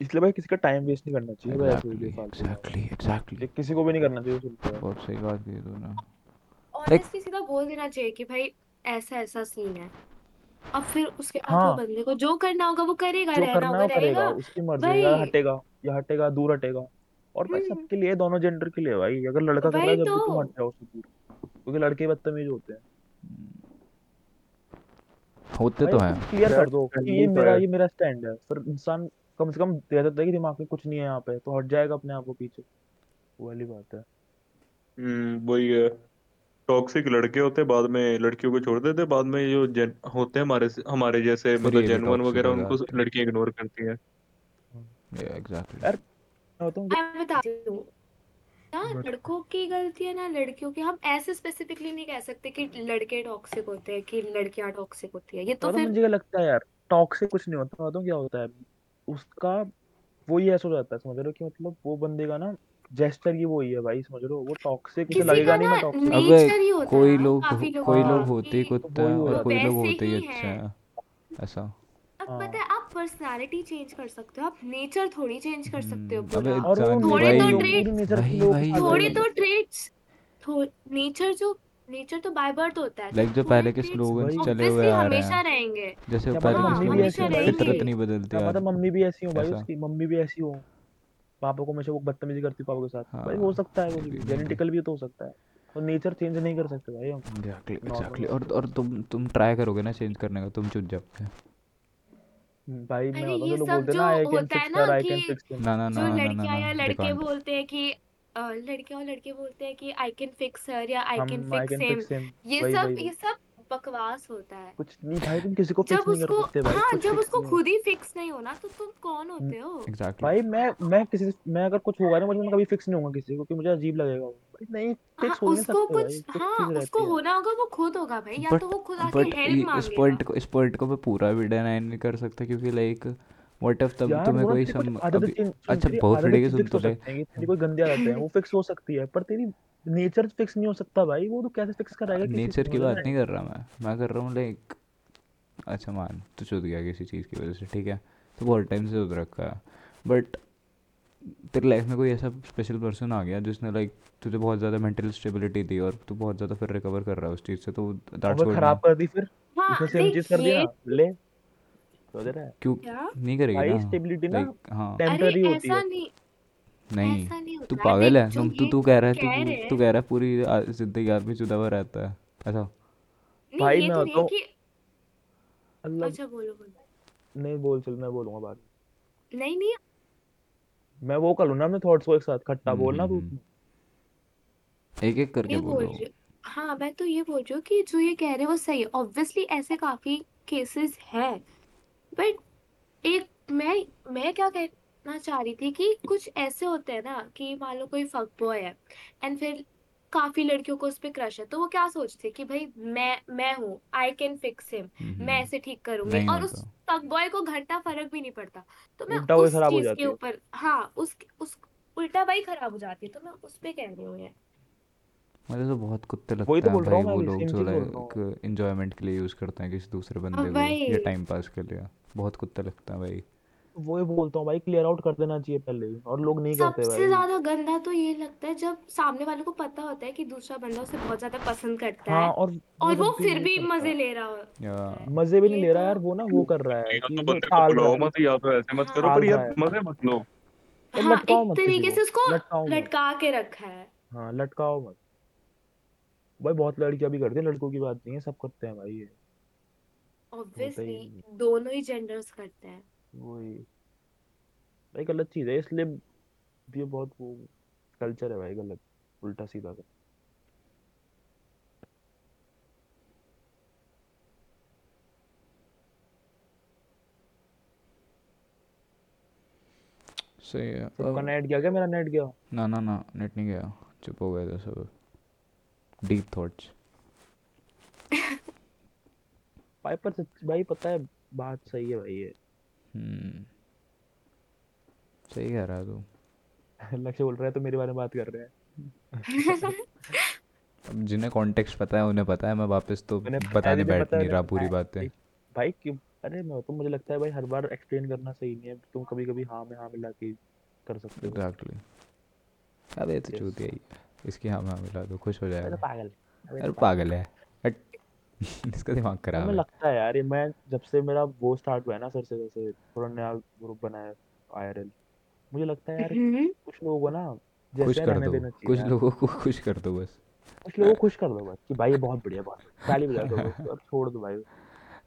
इसलिए भाई किसी का टाइम वेस्ट नहीं करना चाहिए भाई ऐसे एग्जैक्टली एग्जैक्टली किसी को भी नहीं करना चाहिए सुनते हैं। बहुत सही बात की तूने। लाइक ऑनेस्टली सीधा बोल देना चाहिए कि भाई ऐसा ऐसा सीन है। अब फिर उसके वो हाँ। बंदे को जो करना होगा वो करेगा जो रहना करना है होगा करेगा उसकी मर्ज़ी है यार हटेगा या हटेगा दूर हटेगा। और भाई हम्म। सबके लिए दोनों जेंडर के लिए भाई। अगर लड़का कर रहा है जब तो। भी तुम हट जाओ उससे दूर। क्योंकि लड़के बदतमीज होते हैं। होते तो हैं। क्लियर कर दो कि ये तो मेरा ये मेरा स्टैंड है। फिर इंसान कम से कम दे देता है कि दिमाग में कुछ नहीं है यहाँ पे तो हट जाएगा अपने आप को पीछे। वो वाली बात है। हम्म वही है। टॉक्सिक लड़के होते हैं बाद में लड़कियों को छोड़ देते हैं बाद में जो जेन होते हैं हमारे हमारे जैसे फिर मतलब ये भी जेनुअन टॉक्सिक वगैरह हो उनको जाते हैं लड़कियाँ इग्नोर करती हैं। या एग्जैक्टली यार मैं बताती हूँ। ना लड़कों की गलती है ना लड़कियों की। हम ऐसे स्पेसिफिकली नहीं कह सकते कि लड़के टॉक्सिक होते हैं कि लड़कियाँ टॉक्सिक होती है। ये तो मतलब फिर मुझे लगता है यार टॉक्सिक कुछ नहीं होता। बताऊँ क्या होता है उसका वो ही ऐसा हो जाता है समझ रहे हो कि मतलब वो बंदे का ना जेस्चर ही वो ही है भाई समझ रहे हो? वो टॉक्सिक उसे लगेगा नहीं मैं टॉक्सिक अबे ही कोई लोग काफ़ी लोगों कोई लोग हाँ होते ही कि तो कुत्ते हैं ही हो और कोई लोग होते ही ही अच्छे हैं। हैं ऐसा। अब पता हाँ है आप पर्सनालिटी चेंज कर सकते हो आप नेचर थोड़ी चेंज कर सकते हो हम्म, थोड़े तो लोग ट्रेट पूरी नेचर वही लोग वही आ थोड़े तो ट्रेट्स नेचर जो नेचर तो बाय बर्थ होता है तो लाइक जो पहले के स्लोगन्स चले हुए आ रहे हमेशा हैं। रहेंगे जैसे वो पहले के मम्मी भी ऐसी हमेशा फितरत नहीं बदलती यार पता मम्मी भी ऐसी हो भाई उसकी मम्मी भी ऐसी हो पापा को हमेशा वो बदतमीजी करती पापा के साथ। भाई हो हाँ सकता है बी जेनेटिकल भी तो हो सकता है। तो नेचर चेंज नहीं कर सकते भाई हम। एग्जैक्टली एग्जैक्टली और और तुम तुम ट्राई करोगे ना चेंज करने का तुम चुप जाओगे हम्म, भाई मैं अरे बताऊँ ये लोग सब बोलते हैं जो ना आई कैन होता है फिक्स ना आई कैन कि फिक्स ना ना जो ना ना ना लड़कियाँ या लड़के बोलते हैं कि लड़कियाँ और लड़के बोलते हैं कि आई कैन फिक्स हर या आई कैन फिक्स हिम ये वही सब वही। ये सब बकवास होता है। कुछ नहीं भाई तुम किसी को फिक्स नहीं कर सकते भाई हाँ जब उसको खुद ही फिक्स नहीं होना तो तुम कौन होते हो? एग्जैक्टली भाई मैं मैं किसी मैं अगर कुछ होगा ना मुझे मैं कभी फिक्स नहीं होऊँगा किसी को क्योंकि मुझे अजीब लगेगा भाई नहीं हाँ फिक्स हो ही नहीं उसको सकते भाई कुछ कुछ हाँ उसको होना होगा वो खुद होगा भाई या तो वो खुद आके बट हेल्प इस पॉइंट को इस पॉइंट को मैं पूरा भी डिनाई नहीं कर सकता क्योंकि लाइक व्हाट इफ़ तब तुम्हें कोई सम अभी अच्छा बहुत है सुन तो हैं तेरी कोई गंदी आदत है वो फिक्स हो सकती है पर तेरी नेचर फिक्स नहीं हो सकता भाई वो तो कैसे फिक्स कराएगा नेचर की बात नहीं कर रहा मैं। मैं कर रहा हूँ लाइक अच्छा मान तू चुद गया किसी चीज़ की वजह से ठीक है? तो बहुत टाइम से चुद रखा है। बट तेरी लाइफ में कोई ऐसा स्पेशल पर्सन आ गया जिसने लाइक तुझे बहुत ज़्यादा मेंटल स्टेबिलिटी दी और तू बहुत ज़्यादा फिर रिकवर कर रहा है उस चीज़ से तो दैट्स खराब कर दी फिर? हाँ सेम चीज़ कर दी ये ना ले। समझ रहा है। क्यों? क्या? नहीं करेगी भाई ना। स्टेबिलिटी ना हाँ। अरे होती है। नहीं नहीं तू पागल है। जो तुम तू ये तू कह रहा है तू तू कह रहा है पूरी ज़िंदगी आदमी जुदा हुआ रहता है। ऐसा भाई मैं तो नहीं है बताऊँ कि मतलब अच्छा बोलो बोलो। नहीं बोल चल मैं बोलूँगा बाद नहीं नहीं। मैं वो कर लूँ ना अपने थॉट्स को एक साथ। खट्टा हम्म बोलना तू। हम्म। एक एक करके बोलो हाँ। मैं तो ये बोल रही हूँ कि जो ये कह रहे हैं वो सही है। ऑब्वियसली ऐसे काफ़ी केसेस हैं। बट एक मैं मैं क्या कहना चाह रही थी कि कुछ ऐसे होते हैं ना कि मान लो कोई फक बॉय है एंड फिर काफ़ी लड़कियों को उस पर क्रश है तो वो क्या सोचते कि भाई मैं मैं हूँ आई कैन फिक्स हिम मैं। ऐसे ठीक करूँगी और उस फक बॉय को घंटा फ़र्क भी नहीं पड़ता। तो मैं उस चीज़ के ऊपर हाँ उस उस उल्टा भाई खराब हो जाती है तो मैं उस पे कह रही हूँ ये। मुझे तो बहुत कुत्ते वही लगते तो हैं बोल रहा भाई हूँ मैं वो भी लोग सेम जो चीज़ बोल रहा हूँ। लाइक इंजॉयमेंट के लिए यूज़ करते हैं किसी दूसरे हाँ बंदे को या टाइम पास के लिए। बहुत कुत्ते लगते हैं भाई। वही बोलता हूँ भाई क्लियर आउट कर देना चाहिए पहले ही और लोग नहीं करते सबसे भाई। ज़्यादा गंदा तो ये लगता है जब सामने वाले को पता होता है कि दूसरा बंदा उसे बहुत ज़्यादा पसंद करता हाँ है और वो और जब वो भी फिर नहीं भी करता। मज़े ले रहा या। है मज़े भी नहीं ये ले रहा तो यार वो ना वो कर रहा है या तो कि वो बंदे को टाल रहा बुलाओ है। मत या तो ऐसे मत करो पर यार है। मज़े मत लो। और हाँ लटकाओ एक मत किसी तरीके को से उसको लटकाओ मत। लटका के रखा है। हाँ लटकाओ मत। भाई बहुत लड़कियाँ भी करती हैं लड़कों की बात नहीं है सब करते हैं भाई ये। ऑब्वियसली तो दोनों ही जेंडर्स करते हैं। वही। भाई गलत चीज़ है इसलिए ये बहुत वो कल्चर है भाई गलत उल्टा सीधा का सही है तो नेट गया क्या? मेरा नेट गया। ना ना ना नेट नहीं गया चुप हो गए थे सब। डीप थॉट्स भाई पर भाई पता है बात सही है भाई ये। हम्म। सही कह रहा तू। [LAUGHS] लक्ष्य बोल रहा है तो मेरे बारे में बात कर रहे हैं। [LAUGHS] अब जिन्हें कॉन्टेक्स्ट पता है उन्हें पता है मैं वापस तो बताने बैठ नहीं रहा पूरी। बातें। भाई क्यों? अरे मैं तो मुझे लगता है भाई हर बार एक्सप्लेन करना सही नहीं है तुम कभी कभी हाँ में हाँ मिला के कर सकते हो। एग्जैक्टली अब ये तो Yes. चूती है। इसकी हाँ हाँ मिला दो खुश हो अरे जाएगा। पागल अरे पागल। है। [LAUGHS] इसका दिमाग तो खराब मैं है। लगता है यार ये मैं जब से मेरा वो स्टार्ट हुआ है ना सर से जैसे थोड़ा नया ग्रुप बनाया आईआरएल मुझे लगता है यार हम्म कुछ लोगों को ना खुश जैसे कर रहने दो देना चाहिए कुछ लोगों को खुश कर दो बस। कुछ लोगों को खुश कर दो बस कि भाई ये बहुत बढ़िया बात है ताली बजा दो बस और छोड़ दो भाई।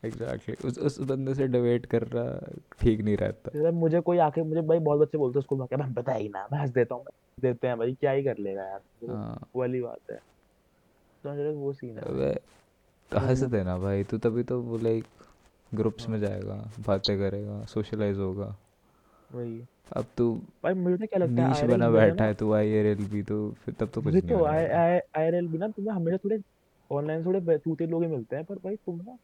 एग्जैक्टली उस उस बंदे से डिबेट कर रहा ठीक नहीं रहता। जब मुझे कोई आके मुझे भाई बहुत बच्चे बोलते हैं स्कूल में आके मैं बता ही ना मैं हंस देता हूँ देते हैं भाई क्या ही कर लेगा यार? तो हाँ। वाली बात है। तो वो सीन है। अबे तो हंस देना भाई तू तभी तो वो लाइक ग्रुप्स में जाएगा बातें करेगा सोशलाइज होगा। वही। अब तू भाई मुझे क्या लगता है नीच बना बैठा है तू आईआरएल भी तो फिर तब तो कुछ नहीं तो आईआरएल भी ना तुम्हें हमेशा थोड़े ऑनलाइन थोड़े चूते लोग ही मिलते हैं पर भाई तुम ना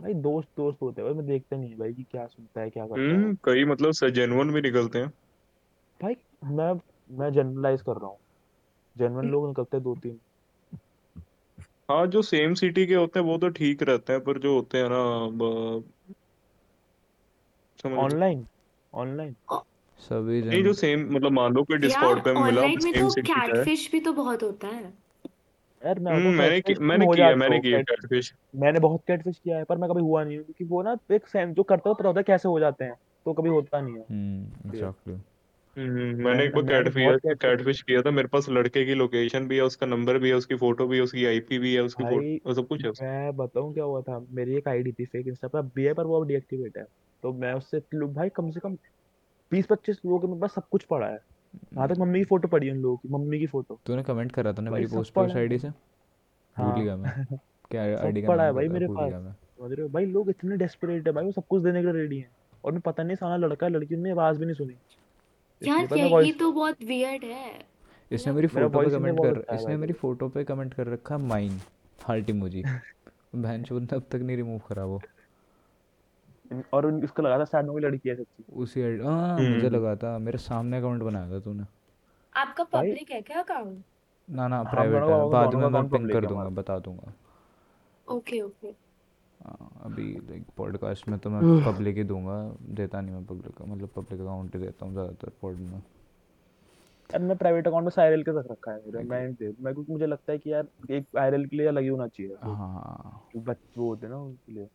भाई दोस्त दोस्त होते हैं भाई मैं देखता नहीं है भाई कि क्या सुनता है क्या करता है। हम्म कई मतलब जेन्युइन भी निकलते हैं। भाई मैं मैं जनरलाइज कर रहा हूँ। जेन्युइन लोग निकलते हैं दो तीन। हाँ जो सेम सिटी के होते हैं वो तो ठीक रहते हैं पर जो होते हैं ना ब- समझ ऑनलाइन ऑनलाइन सभी नहीं जो सेम मतलब मान लो कोई डिस्कॉर्ड पे मिला ऑनलाइन में सेम तो सिटी का है। कैटफिश भी तो बहुत होता है। यार मैं हम्म बताऊँ मैंने मैंने हो किया मैंने हो किया कैट कैटफिश मैंने बहुत कैटफिश किया है पर मैं कभी हुआ नहीं हूँ क्योंकि वो ना एक सेंस जो करता है पता होता है कैसे हो जाते हैं तो कभी होता नहीं है। हम्म एग्जैक्टली हम्म मैंने एक बार मैंने कैटफिश कैटफिश किया। था मेरे पास लड़के की लोकेशन भी है उसका नंबर भी है उसकी फ़ोटो भी है उसकी आईपी भी है उसकी फ़ोटो सब कुछ है मैं बताऊँ क्या हुआ था मेरी एक आईडी थी फेक इंस्टा पर अब है पर वो अब डीएक्टिवेट है। तो मैं उससे भाई कम से कम बीस पच्चीस लोगों के मेरे पास सब कुछ पड़ा है। यहाँ तक मम्मी की फ़ोटो पड़ी है उन लोगों की मम्मी की फ़ोटो। तूने कमेंट करा था ना मेरी पोस्ट पे उस पड़ा है। आईडी से? भूल हाँ गया मैं। [LAUGHS] क्या आईडी का पड़ा है भाई मेरे पास। समझ रहे हो? भाई लोग इतने डेस्परेट है भाई वो सब कुछ देने के लिए रेडी हैं। और मैं पता नहीं साला लड़का लड़की ने आवाज़ भी नहीं सुनी। यार यही तो बहुत वियर्ड है। इसने मतलब मेरी फ़ोटो पे कमेंट कर अच्छा इसने मेरी फ़ोटो पे कमेंट कर रखा माइन हार्ट इमोजी बहन चोद ने अब तक नहीं रिमूव करा वो। और उन- उसको लगा था शायद वो लड़की है सच्ची। उसी हाँ मुझे हम्म लगा था मेरे सामने अकाउंट बनाया था तूने। आपका पब्लिक है क्या अकाउंट ना ना प्राइवेट है। बाद में मैं पिन कर दूँगा बता दूँगा। ओके ओके हाँ, अभी लाइक पॉडकास्ट में तो मैं पब्लिक ही दूँगा देता नहीं मैं पब्लिक का मतलब पब्लिक अकाउंट ही देता हूँ ज़्यादातर पॉड में। यार मैं प्राइवेट अकाउंट में साइरल के रख रखा है मेरा मैं दे मैं क्योंकि मुझे लगता है कि यार एक आईरल के लिए अलग ही होना चाहिए हाँ। जो बच्चे वो होते हैं ना उनके लिए।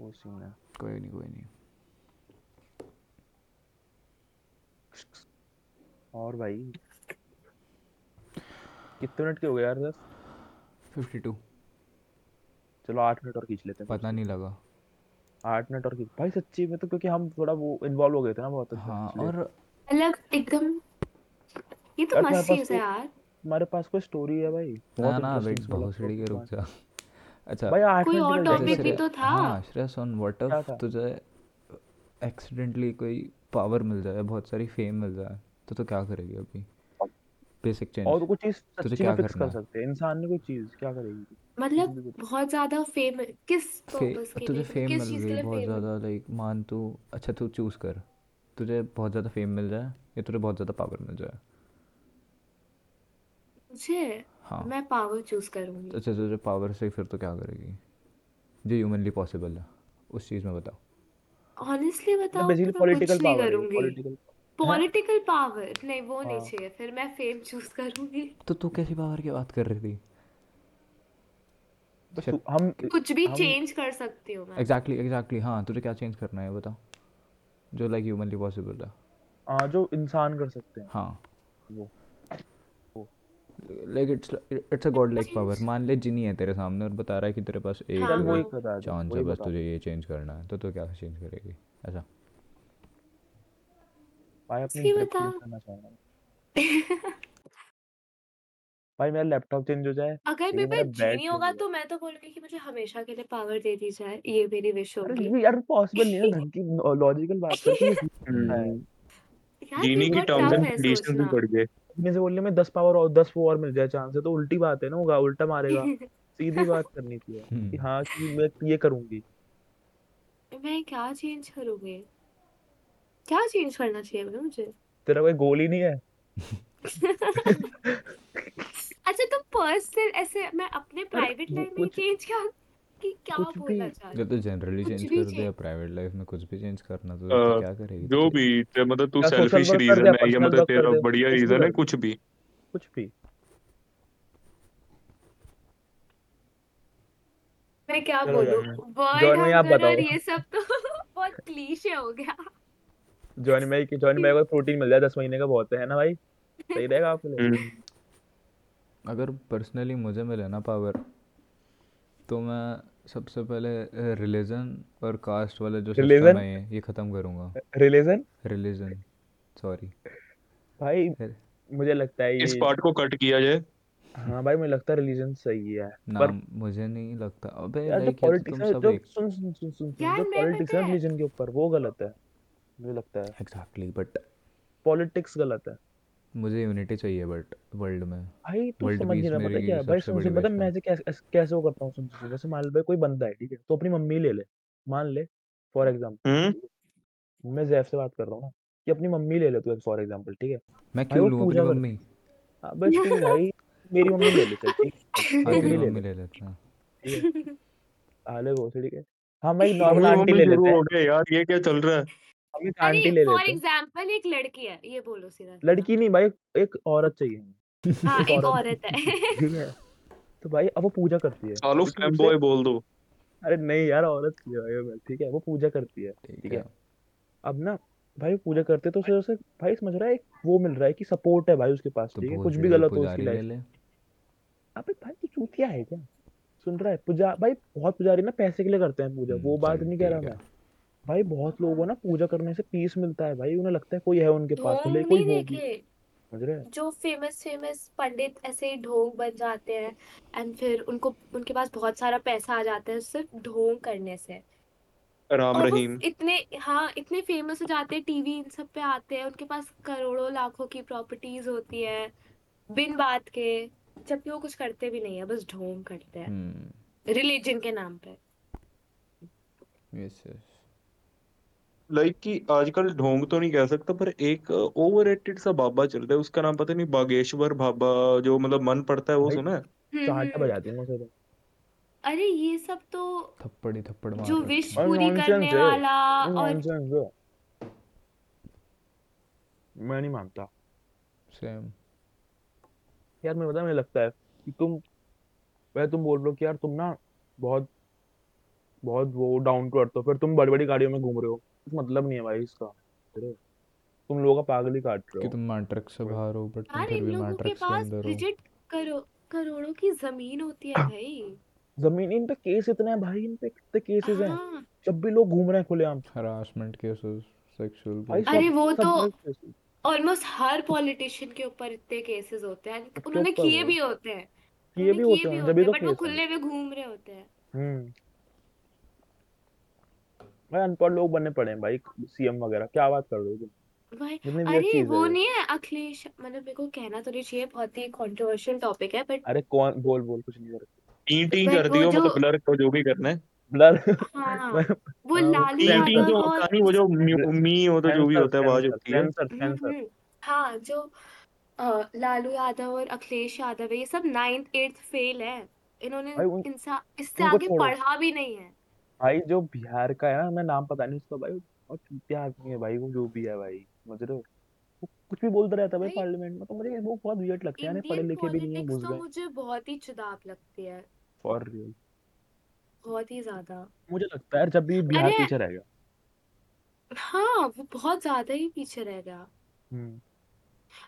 वो सीन है कोई नहीं कोई नहीं और भाई? कितने मिनट के हो गए यार बस फिफ्टी टू चलो आठ मिनट और खींच लेते हैं। पता नहीं लगा। आठ मिनट और खींच भाई सच्ची में तो क्योंकि हम थोड़ा वो इन्वॉल्व हो गए थे ना बहुत। अच्छा हाँ और मतलब एकदम ये तो मस्त चीज़ है यार। तुम्हारे पास कोई स्टोरी है भाई। ना ना वेट बहुत सीढ़ी के रुक जा। अच्छा। भाई आठ कोई और टॉपिक भी तो था। हाँ श्रेया सुन व्हाट इफ़ तुझे एक्सीडेंटली कोई पावर मिल जाए बहुत सारी फेम मिल जाए तो तू क्या करेगी अभी? बेसिक चेंज और कोई चीज़ तुझे सच्ची क्या में फिक्स करना कर सकते हैं। इंसान ने कोई चीज़ क्या करेगी? मतलब बहुत ज़्यादा फेम किस पर्पस के तुझे फेम मिल चीज़ गई बहुत ज़्यादा लाइक मान तू अच्छा तू चूज़ कर। तुझे बहुत ज़्यादा फेम मिल जाए या तुझे बहुत ज़्यादा पावर मिल जाए? मुझे? हाँ। मैं पावर चूज़ करूँगी। अच्छा तुझे पावर से फिर तो क्या करेगी? जो ह्यूमनली पॉसिबल है उस चीज़ में बता ऑनेस्टली बताऊँ बेसिकली तो पॉलिटिकल पावर करूँगी। पॉलिटिकल पॉलिटिकल पावर नहीं वो नहीं हाँ। चाहिए फिर मैं फेम चूज़ करूँगी। तो तू कैसी पावर की बात कर रही थी? बस हम कुछ भी चेंज कर सकती हूँ मैं। एग्जैक्टली एग्जैक्टली हाँ तुझे क्या चेंज करना है बता जो लाइक ह्यूमनली पॉसिबल है। हाँ जो इंसान कर सकते हैं। हाँ। वो। Like it's it's a god like power मान ले जिनी है तेरे सामने और बता रहा है कि तेरे पास एक हाँ वो चांस है बस तुझे ये चेंज करना है तो तू क्या चेंज करेगी? ऐसा। भाई अपनी करना चाहूँगा भाई मेरा लैपटॉप चेंज हो जाए अगर मेरे पास जीनी होगा तो मैं तो बोलूँगी कि मुझे हमेशा के लिए पावर दे दी जाए ये मेरी विश होगी। यार पॉसिबल नहीं है [LAUGHS] ढंग की लॉजिकल बात तू हो। जीने ये की टर्म्स एंड कंडीशंस भी बढ़ गए। में से बोलने में दस पावर और दस वो और मिल जाए चांस है तो उल्टी बात है ना होगा उल्टा मारेगा। [LAUGHS] सीधी बात करनी चाहिए। कि हम्म, हाँ कि मैं ये करूँगी। मैं क्या चेंज करूँगी? क्या चेंज करना चाहिए मुझे? तेरा कोई गोल ही नहीं है? [LAUGHS] अच्छा तो पर्सनल ऐसे मैं अपने प्राइवेट लाइफ में चेंज क्या कि क्या कुछ बोलना चाह तो जनरली चेंज कर दे या प्राइवेट लाइफ में कुछ भी चेंज करना तो, तो क्या करेगी? जो भी मतलब तू सेल्फिश रीजन है या मतलब तेरा बढ़िया रीजन है कुछ भी। कुछ भी। मैं क्या बोलूँ? हंगर। ये सब तो [LAUGHS] बहुत क्लीशे हो गया। भाई की जॉनी भाई को प्रोटीन मिल जाए दस महीने का बहुत है ना भाई? सही रहेगा आपके लिए। हम्म, अगर पर्सनली मुझे मिले ना पावर तो मैं सबसे पहले रिलीजन और कास्ट वाला जो सिस्टम Religion? है ये ख़त्म करूँगा। रिलीजन रिलीजन सॉरी भाई फिर- मुझे लगता है इस पार्ट को कट किया जाए। हाँ भाई मुझे लगता है रिलीजन सही है। पर मुझे नहीं लगता। अबे यार जो लाइक तो पॉलिटिक्स है जो सुन सुन सुन सुन सुन जो पॉलिटिक्स है है- रिलीजन के ऊपर वो गलत है मुझे लगता है। एग्जैक्टली बट पॉलिटिक्स गलत है। मुझे यूनिटी चाहिए बट वर्ल्ड में। भाई तू समझ नहीं रहा पता क्या भाई सुन पता मैं ऐसे कैसे कैसे वो करता हूँ सुन सुन जैसे मान लो भाई कोई बंदा है ठीक है तो अपनी मम्मी ले ले। मान ले फॉर एग्जांपल हम्म। मैं जैफ से बात कर रहा हूँ ना कि अपनी मम्मी ले ले तू फॉर एग्जांपल ठीक है। मैं क्यों लूँ अपनी मम्मी? हाँ बस तू भाई मेरी मम्मी ले ले चल ठीक है। [LAUGHS] हाँ मम्मी ले लेते हैं। ठीक है। आले वो ठीक है। हाँ भाई नॉर्मल आंटी ले लेते हैं। यार ये क्या चल रहा है? हम एक आंटी अरे ले फॉर लेते हैं। एग्जांपल एक लड़की है ये बोलो सीधा सीधा। लड़की नहीं भाई एक औरत चाहिए [LAUGHS] हाँ एक एक औरत। औरत है। ठीक है। तो भाई अब वो पूजा करती है। सालो लेकिन बॉय बोल दो। अरे नहीं यार औरत की है भाई, ठीक है वो पूजा करती है ठीक ठीक है। है। अब ना भाई पूजा करते तो उसे उसे भाई समझ रहा है एक वो मिल रहा है कि सपोर्ट है भाई उसके पास तो ठीक है कुछ भी गलत हो उसकी पुजारी ले लाइफ ले। अबे भाई तू चूतिया है क्या? सुन रहा है पूजा भाई बहुत पुजारी ना पैसे के लिए करते हैं पूजा वो हम्म, बात चल नहीं कह रहा मैं। भाई बहुत लोगों ना पूजा करने से पीस मिलता है भाई उन्हें लगता है कोई है उनके पास ढोंग भले कोई हो भी समझ रहे जो फ़ेमस फ़ेमस पंडित ऐसे ही ढोंग बन जाते हैं एंड फिर उनको उनके पास बहुत सारा पैसा आ जाता है सिर्फ़ ढोंग करने से। राम और वो रहीम। इतने हाँ इतने फ़ेमस हो जाते हैं टीवी इन सब पे आते हैं उनके पास करोड़ों लाखों की प्रॉपर्टीज़ होती है बिन बात के जबकि वो कुछ करते भी नहीं है बस ढोंग करते हैं। हम्म। रिलीजन के नाम पे। यस यस लाइक कि आजकल ढोंग तो नहीं कह सकता पर एक ओवररेटेड सा बाबा चल रहा है उसका नाम पता नहीं बागेश्वर बाबा जो मतलब मन पड़ता है वो भाई सुना है? हम्म, चांटा हम्म। बजाती उसे तो अरे ये सब तो थप्पड़ ही थप्पड़ मार जो रहे विश और पूरी nonsense करने है, वाला ये और nonsense है। मैं नहीं मानता। सेम यार मैं बता मुझे लगता है कि तुम वह तुम बोल रहे हो कि यार तुम ना बहुत बहुत वो डाउन टू अर्थ हो फिर तुम बड़ी बड़ी गाड़ियों में घूम रहे हो। मतलब नहीं है भाई इसका? तुम लोगों का पागल ही काट रहे हो। कि तुम मैट्रिक्स से बाहर हो बट तुम फिर भी लोगों के मैट्रिक्स के पास अंदर हो। रिजिट करो करोड़ों की ज़मीन होती है भाई। ज़मीन इन पे केस इतने हैं भाई इन पे कितने केसेस हैं। हाँ। जब भी लोग घूम रहे हैं खुलेआम। हरासमेंट केसेस सेक्सुअल अरे वो तो ऑलमोस्ट हर पॉलिटिशियन के ऊपर इतने केसेस होते हैं। उन्होंने किए भी होते हैं। किए भी होते हैं जब भी तो खुले में घूम रहे होते हैं। हम्म। भाई अनपढ़ लोग बनने पड़े हैं भाई सीएम वगैरह। क्या बात कर रहे हो तुम? भाई कितनी weird अरे चीज़ है। वो ये नहीं है अखिलेश मतलब मेरे को कहना तो नहीं चाहिए बहुत ही कंट्रोवर्शियल टॉपिक है बट अरे कौन बोल बोल कुछ नहीं कर टी टी But कर दियो जो- मतलब ब्लर को जो भी करना है। ब्लर? हाँ वो हाँ, लालू टी टी यादव जो नहीं वो जो मी हो तो जो भी होता है आवाज़ होती है। सेंसर सेंसर हम्म, हाँ जो लालू यादव और अखिलेश यादव है ये सब नाइन्थ एट्थ फेल है। इन्होंने इंसान इससे आगे पढ़ा भी नहीं है। भाई जो बिहार का है ना मैं नाम पता नहीं उसका भाई और चूतिया आदमी है भाई वो जो भी है भाई समझ रहे हो? वो कुछ भी बोलता रहता है भाई भाई, पार्लियामेंट में तो मुझे वो बहुत वियर्ड लगता है यार पढ़े इंडियन लिखे भी नहीं है पॉलिटिक्स घुस तो गए। मुझे बहुत ही चुदाप लगती है। फॉर रियल बहुत ही ज़्यादा। मुझे लगता है यार जब भी बिहार अरे- पीछे रहेगा हाँ वो बहुत ज़्यादा ही पीछे रह गया। हम्म।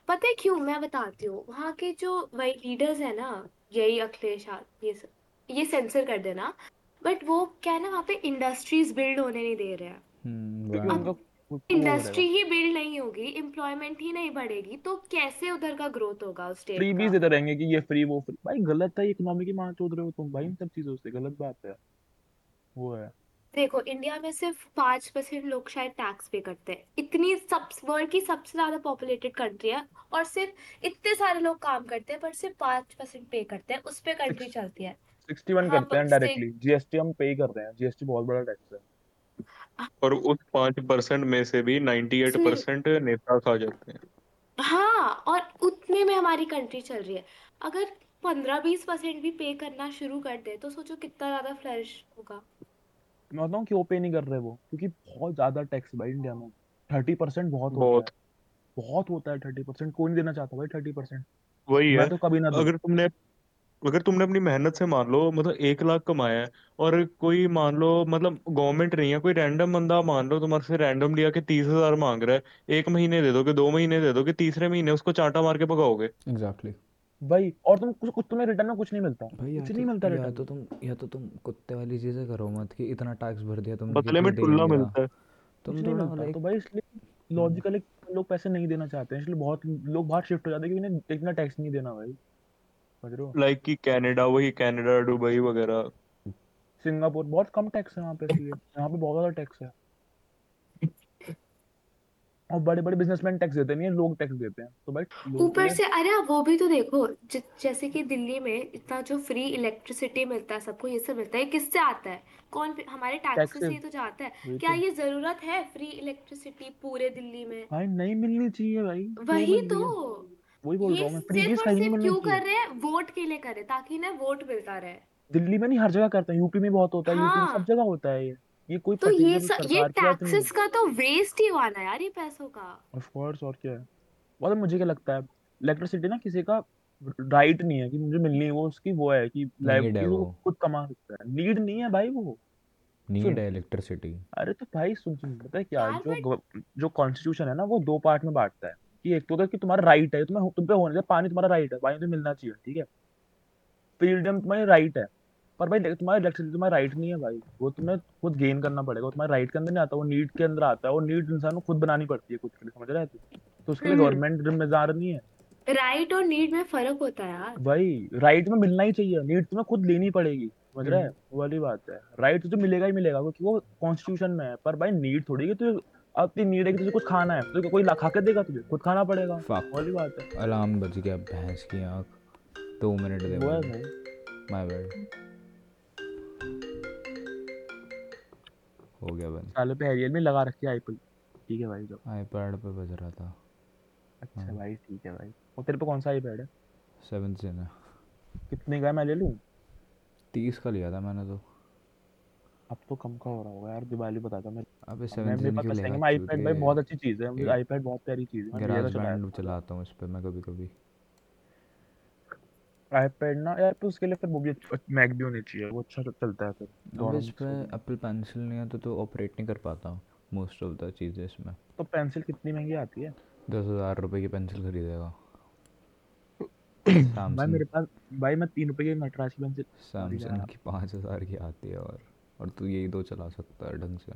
पता है क्यों? मैं बताती हूँ। वहाँ के जो वही लीडर्स है ना यही अखिलेश यादव ये सब ये सेंसर कर देना। बट वो क्या है ना वहाँ पे इंडस्ट्रीज़ बिल्ड होने नहीं दे रहे हैं। हम्म क्योंकि वह- उनका कुछ वो इंडस्ट्री ही बिल्ड नहीं होगी एम्प्लॉयमेंट ही नहीं बढ़ेगी तो कैसे उधर का ग्रोथ होगा उस स्टेट फ्री का? भी देते रहेंगे कि ये फ्री वो फ्री भाई गलत है इकोनॉमी की मार चोद रहे हो तुम। भाई इन सब चीज़ों से गलत बात है। वो है। देखो इंडिया में सिर्फ़ पाँच परसेंट लोग शायद टैक्स पे करते हैं। इतनी सब वर्ल्ड की सबसे ज़्यादा पॉपुलेटेड कंट्री है और सिर्फ़ इतने सारे लोग काम करते हैं पर सिर्फ़ पाँच परसेंट पे करते हैं। उस पर कंट्री चलती है। 61 हाँ करते हैं डायरेक्टली जीएसटी हम पे ही कर रहे हैं। जीएसटी बहुत बड़ा टैक्स है। और उस पाँच परसेंट में से भी 98 से परसेंट नेता खा जाते हैं। हाँ और उतने में हमारी कंट्री चल रही है। अगर पंद्रह बीस परसेंट भी पे करना शुरू कर दे तो सोचो कितना ज़्यादा फ्लरिश होगा। मैं बताऊँ क्यों पे नहीं कर रहे वो? क्योंकि बहुत ज़्यादा टैक्स है भाई इंडिया में। थर्टी परसेंट बहुत होता है। बहुत होता है थर्टी परसेंट। कोई नहीं देना चाहता भाई थर्टी परसेंट। वही है। मैं तो कभी ना अगर तुमने अगर तुमने अपनी मेहनत से मान लो मतलब एक लाख कमाया है और कोई मान लो मतलब गवर्नमेंट नहीं है कोई रैंडम बंदा मान लो तुम्हारे से रैंडम लिया कि तीस हज़ार मांग रहा है एक महीने दे दोगे दो महीने दे दोगे तीसरे महीने उसको चांटा मार के भगाओगे? एग्जैक्टली भाई और तुम कुछ कुछ तुम्हें रिटर्न में कुछ नहीं मिलता। भाई या कुछ तो नहीं मिलता या रिटर्न तो तुम या तो तुम कुत्ते वाली चीज़ें करो मत कि इतना टैक्स भर दिया तुमने बदले में टुल्ला मिलता है। तुम नहीं थोड़ा मिलता। लाइक तो भाई इसलिए लॉजिकली लोग पैसे नहीं देना चाहते हैं इसलिए बहुत लोग बाहर शिफ्ट हो जाते हैं क्योंकि इन्हें इतना टैक्स नहीं देना भाई। समझ रहे हो? लाइक कि कनाडा वही कनाडा दुबई वगैरह। सिंगापुर बहुत कम टैक्स है वहाँ पे इसलिए यहाँ पे बहुत ज़्यादा टैक्स है। और बड़े बड़े बिजनेसमैन टैक्स देते नहीं है लोग टैक्स देते हैं। तो भाई ऊपर से अरे वो भी तो देखो ज, जैसे कि दिल्ली में इतना जो फ्री इलेक्ट्रिसिटी मिलता है सबको ये सब मिलता है किससे आता है? कौन हमारे टैक्सेस से ही तो जाता है। क्या तो। ये ज़रूरत है फ्री इलेक्ट्रिसिटी पूरे दिल्ली में? भाई नहीं मिलनी चाहिए भाई। वही तो। वही बोल रहा हूँ मैं नहीं सिर्फ़ मिलनी क्यों कर रहे हैं? वोट के लिए कर रहे हैं ताकि ना वोट मिलता रहे। दिल्ली में नहीं हर जगह करते हैं यूपी में बहुत होता है यूपी में सब हाँ जगह होता है ये। ये कोई तो ये स, ये टैक्सेस का तो वेस्ट ही हुआ ना यार ये पैसों का। ऑफ़ कोर्स और क्या है। मतलब मुझे क्या लगता है इलेक्ट्रिसिटी ना किसी का राइट नहीं है कि मुझे मिलनी है वो उसकी वो है कि लाइफ है वो खुद कमा सकता है। नीड नहीं है भाई वो। नीड है इलेक्ट्रिसिटी अरे तो भाई सुन सुन पता है क्या जो जो कॉन्स्टिट्यूशन है ना वो दो पार्ट में बांटता है। कि एक तो कि तुम्हारा राइट है तुम्हें तुम पे होने दे पानी तुम्हारा राइट है पानी तो मिलना चाहिए ठीक है? फ्रीडम तुम्हारी राइट है पर भाई देख, तुम्हारा इलेक्ट्रिसिटी तुम्हारा राइट नहीं है भाई। वो तुम्हें खुद गेन करना पड़ेगा वो तुम्हारे राइट के अंदर नहीं आता वो नीड के अंदर आता है और नीड इंसान को खुद बनानी पड़ती है खुद के लिए समझ रहा है? तू तो उसके लिए हम्म। गवर्नमेंट जिम्मेदार नहीं है। राइट और नीड में फ़र्क होता है यार। भाई राइट में मिलना ही चाहिए नीड तुम्हें खुद लेनी पड़ेगी समझ रहा है? हम्म, वो वाली बात है। राइट तो मिलेगा ही मिलेगा क्योंकि वो कॉन्स्टिट्यूशन में है पर भाई नीड थोड़ी है तुझे अपनी नीड है कि तुझे कुछ खाना है। तो कोई ला खा के देगा तुझे? खुद खाना पड़ेगा। वाली बात है। अलार्म बज गया भैंस की आँख। दो मिनट दे वो भाई। माय बैड हो गया बंद। साले पे रियल में लगा रखी है आईपीएल ठीक है भाई जो आईपैड पे बज रहा था। अच्छा हाँ। भाई ठीक है भाई। और तेरे पे कौन सा आईपैड है? सेवन से ना कितने का मैं ले लूँ? तीस का लिया था मैंने तो। अब तो कम का हो रहा होगा यार दिवाली बता था मैं अबे मैं सेवन मेरे से पास क्यों पैसे लेगा आईपैड भाई बहुत अच्छी चीज़ है मुझे आईपैड बहुत प्यारी चीज़ है था गराज चलाया बैंड चलाता हूँ इस पे मैं कभी कभी आईपैड ना यार तो उसके लिए फिर वो भी मैक भी होनी चाहिए वो अच्छा चलता है फिर अब इस पे एप्पल पेंसिल नहीं है तो तो ऑपरेट नहीं कर पाता मोस्ट ऑफ़ द चीज़ें इसमें। तो पेंसिल कितनी महँगी आती है? दस हज़ार रुपये की पेंसिल खरीदेगा। [COUGHS] भाई मेरे पास भाई मैं तीन रुपए की नटराज की पेंसिल सैमसंग की पाँच हज़ार की आती है और और तू यही दो चला सकता है ढंग से।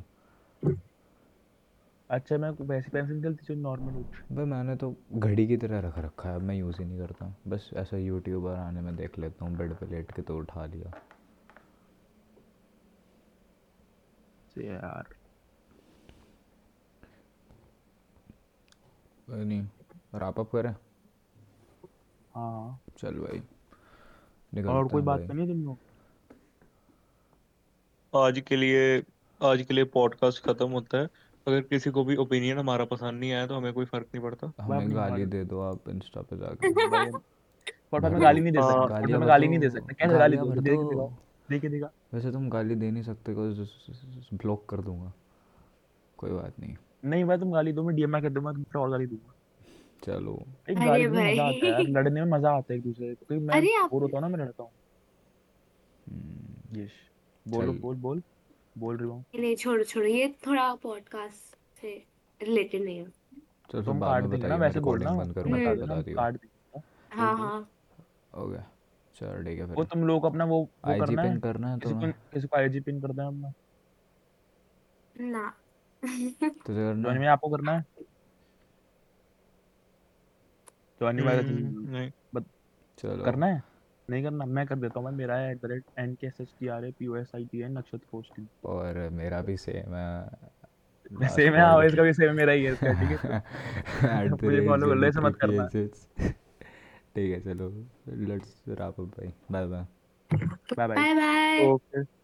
अच्छा मैं वैसी पेंसिल चलती जो नॉर्मल होती भाई मैंने तो घड़ी की तरह रख रखा है मैं यूज़ ही नहीं करता। बस ऐसा यूट्यूबर आने में देख लेता हूँ बेड पे लेट के तो उठा लिया। यार। नहीं रैप अप करें? हाँ। चल भाई और कोई बात भाई। करनी है तुम लोग आज के लिए आज के लिए पॉडकास्ट खत्म होता है। अगर किसी को भी ओपिनियन हमारा पसंद नहीं आया तो हमें कोई फ़र्क नहीं पड़ता। हमें गाली गाली दे दो आप इंस्टा पे जाके। [LAUGHS] भाई पॉडकास्ट में गाली गाली नहीं दे सकते। हाँ में गाली नहीं दे सकते। कैसे गाली दो। दिखा वैसे तुम गाली दे नहीं सकते को ब्लॉक कर दूँगा। कोई बात नहीं। नहीं भाई तुम गाली दो मैं डीएम कर दूँगा तुम फिर और गाली दूँगा। चलो। एक अरे गाली में मज़ा आता है यार। लड़ने में मज़ा आता है एक दूसरे को क्योंकि मैं बोर होता हूँ ना मैं लड़ता हूँ। हम्म, यश। बोलो बोल बोल बोल रही हूँ। नहीं छोड़ो छोड़ो ये थोड़ा पॉडकास्ट से रिलेटेड नहीं है। चलो तुम काट देना मैं वैसे बोलना। बंद करूँगा बता तब देना बता दियो काट देना। बोल हाँ हाँ। हो गया चल ठीक है फिर। वो तुम लोग अपना वो वो आईजी करना है? पिन करना है किसी को तुम्हें किसी को आईजी पिन करना है अपना। ना। करना जॉनी है में आपको करना है? भाई का हम्म, नहीं। बत, चलो। करना है? नहीं करना मैं कर देता हूँ भाई मेरा है at the rate N K S H T R A P O S I T N नक्षत्र पोस्टिंग और मेरा भी सेम है। [LAUGHS] सेम है हाँ इसका भी सेम मेरा ही है इसका ठीक है। [LAUGHS] [LAUGHS] मुझे फॉलो कर लो, ऐसे मत करना। ठीक है चलो लेट्स रैप अप भाई। Bye bye bye bye bye bye okay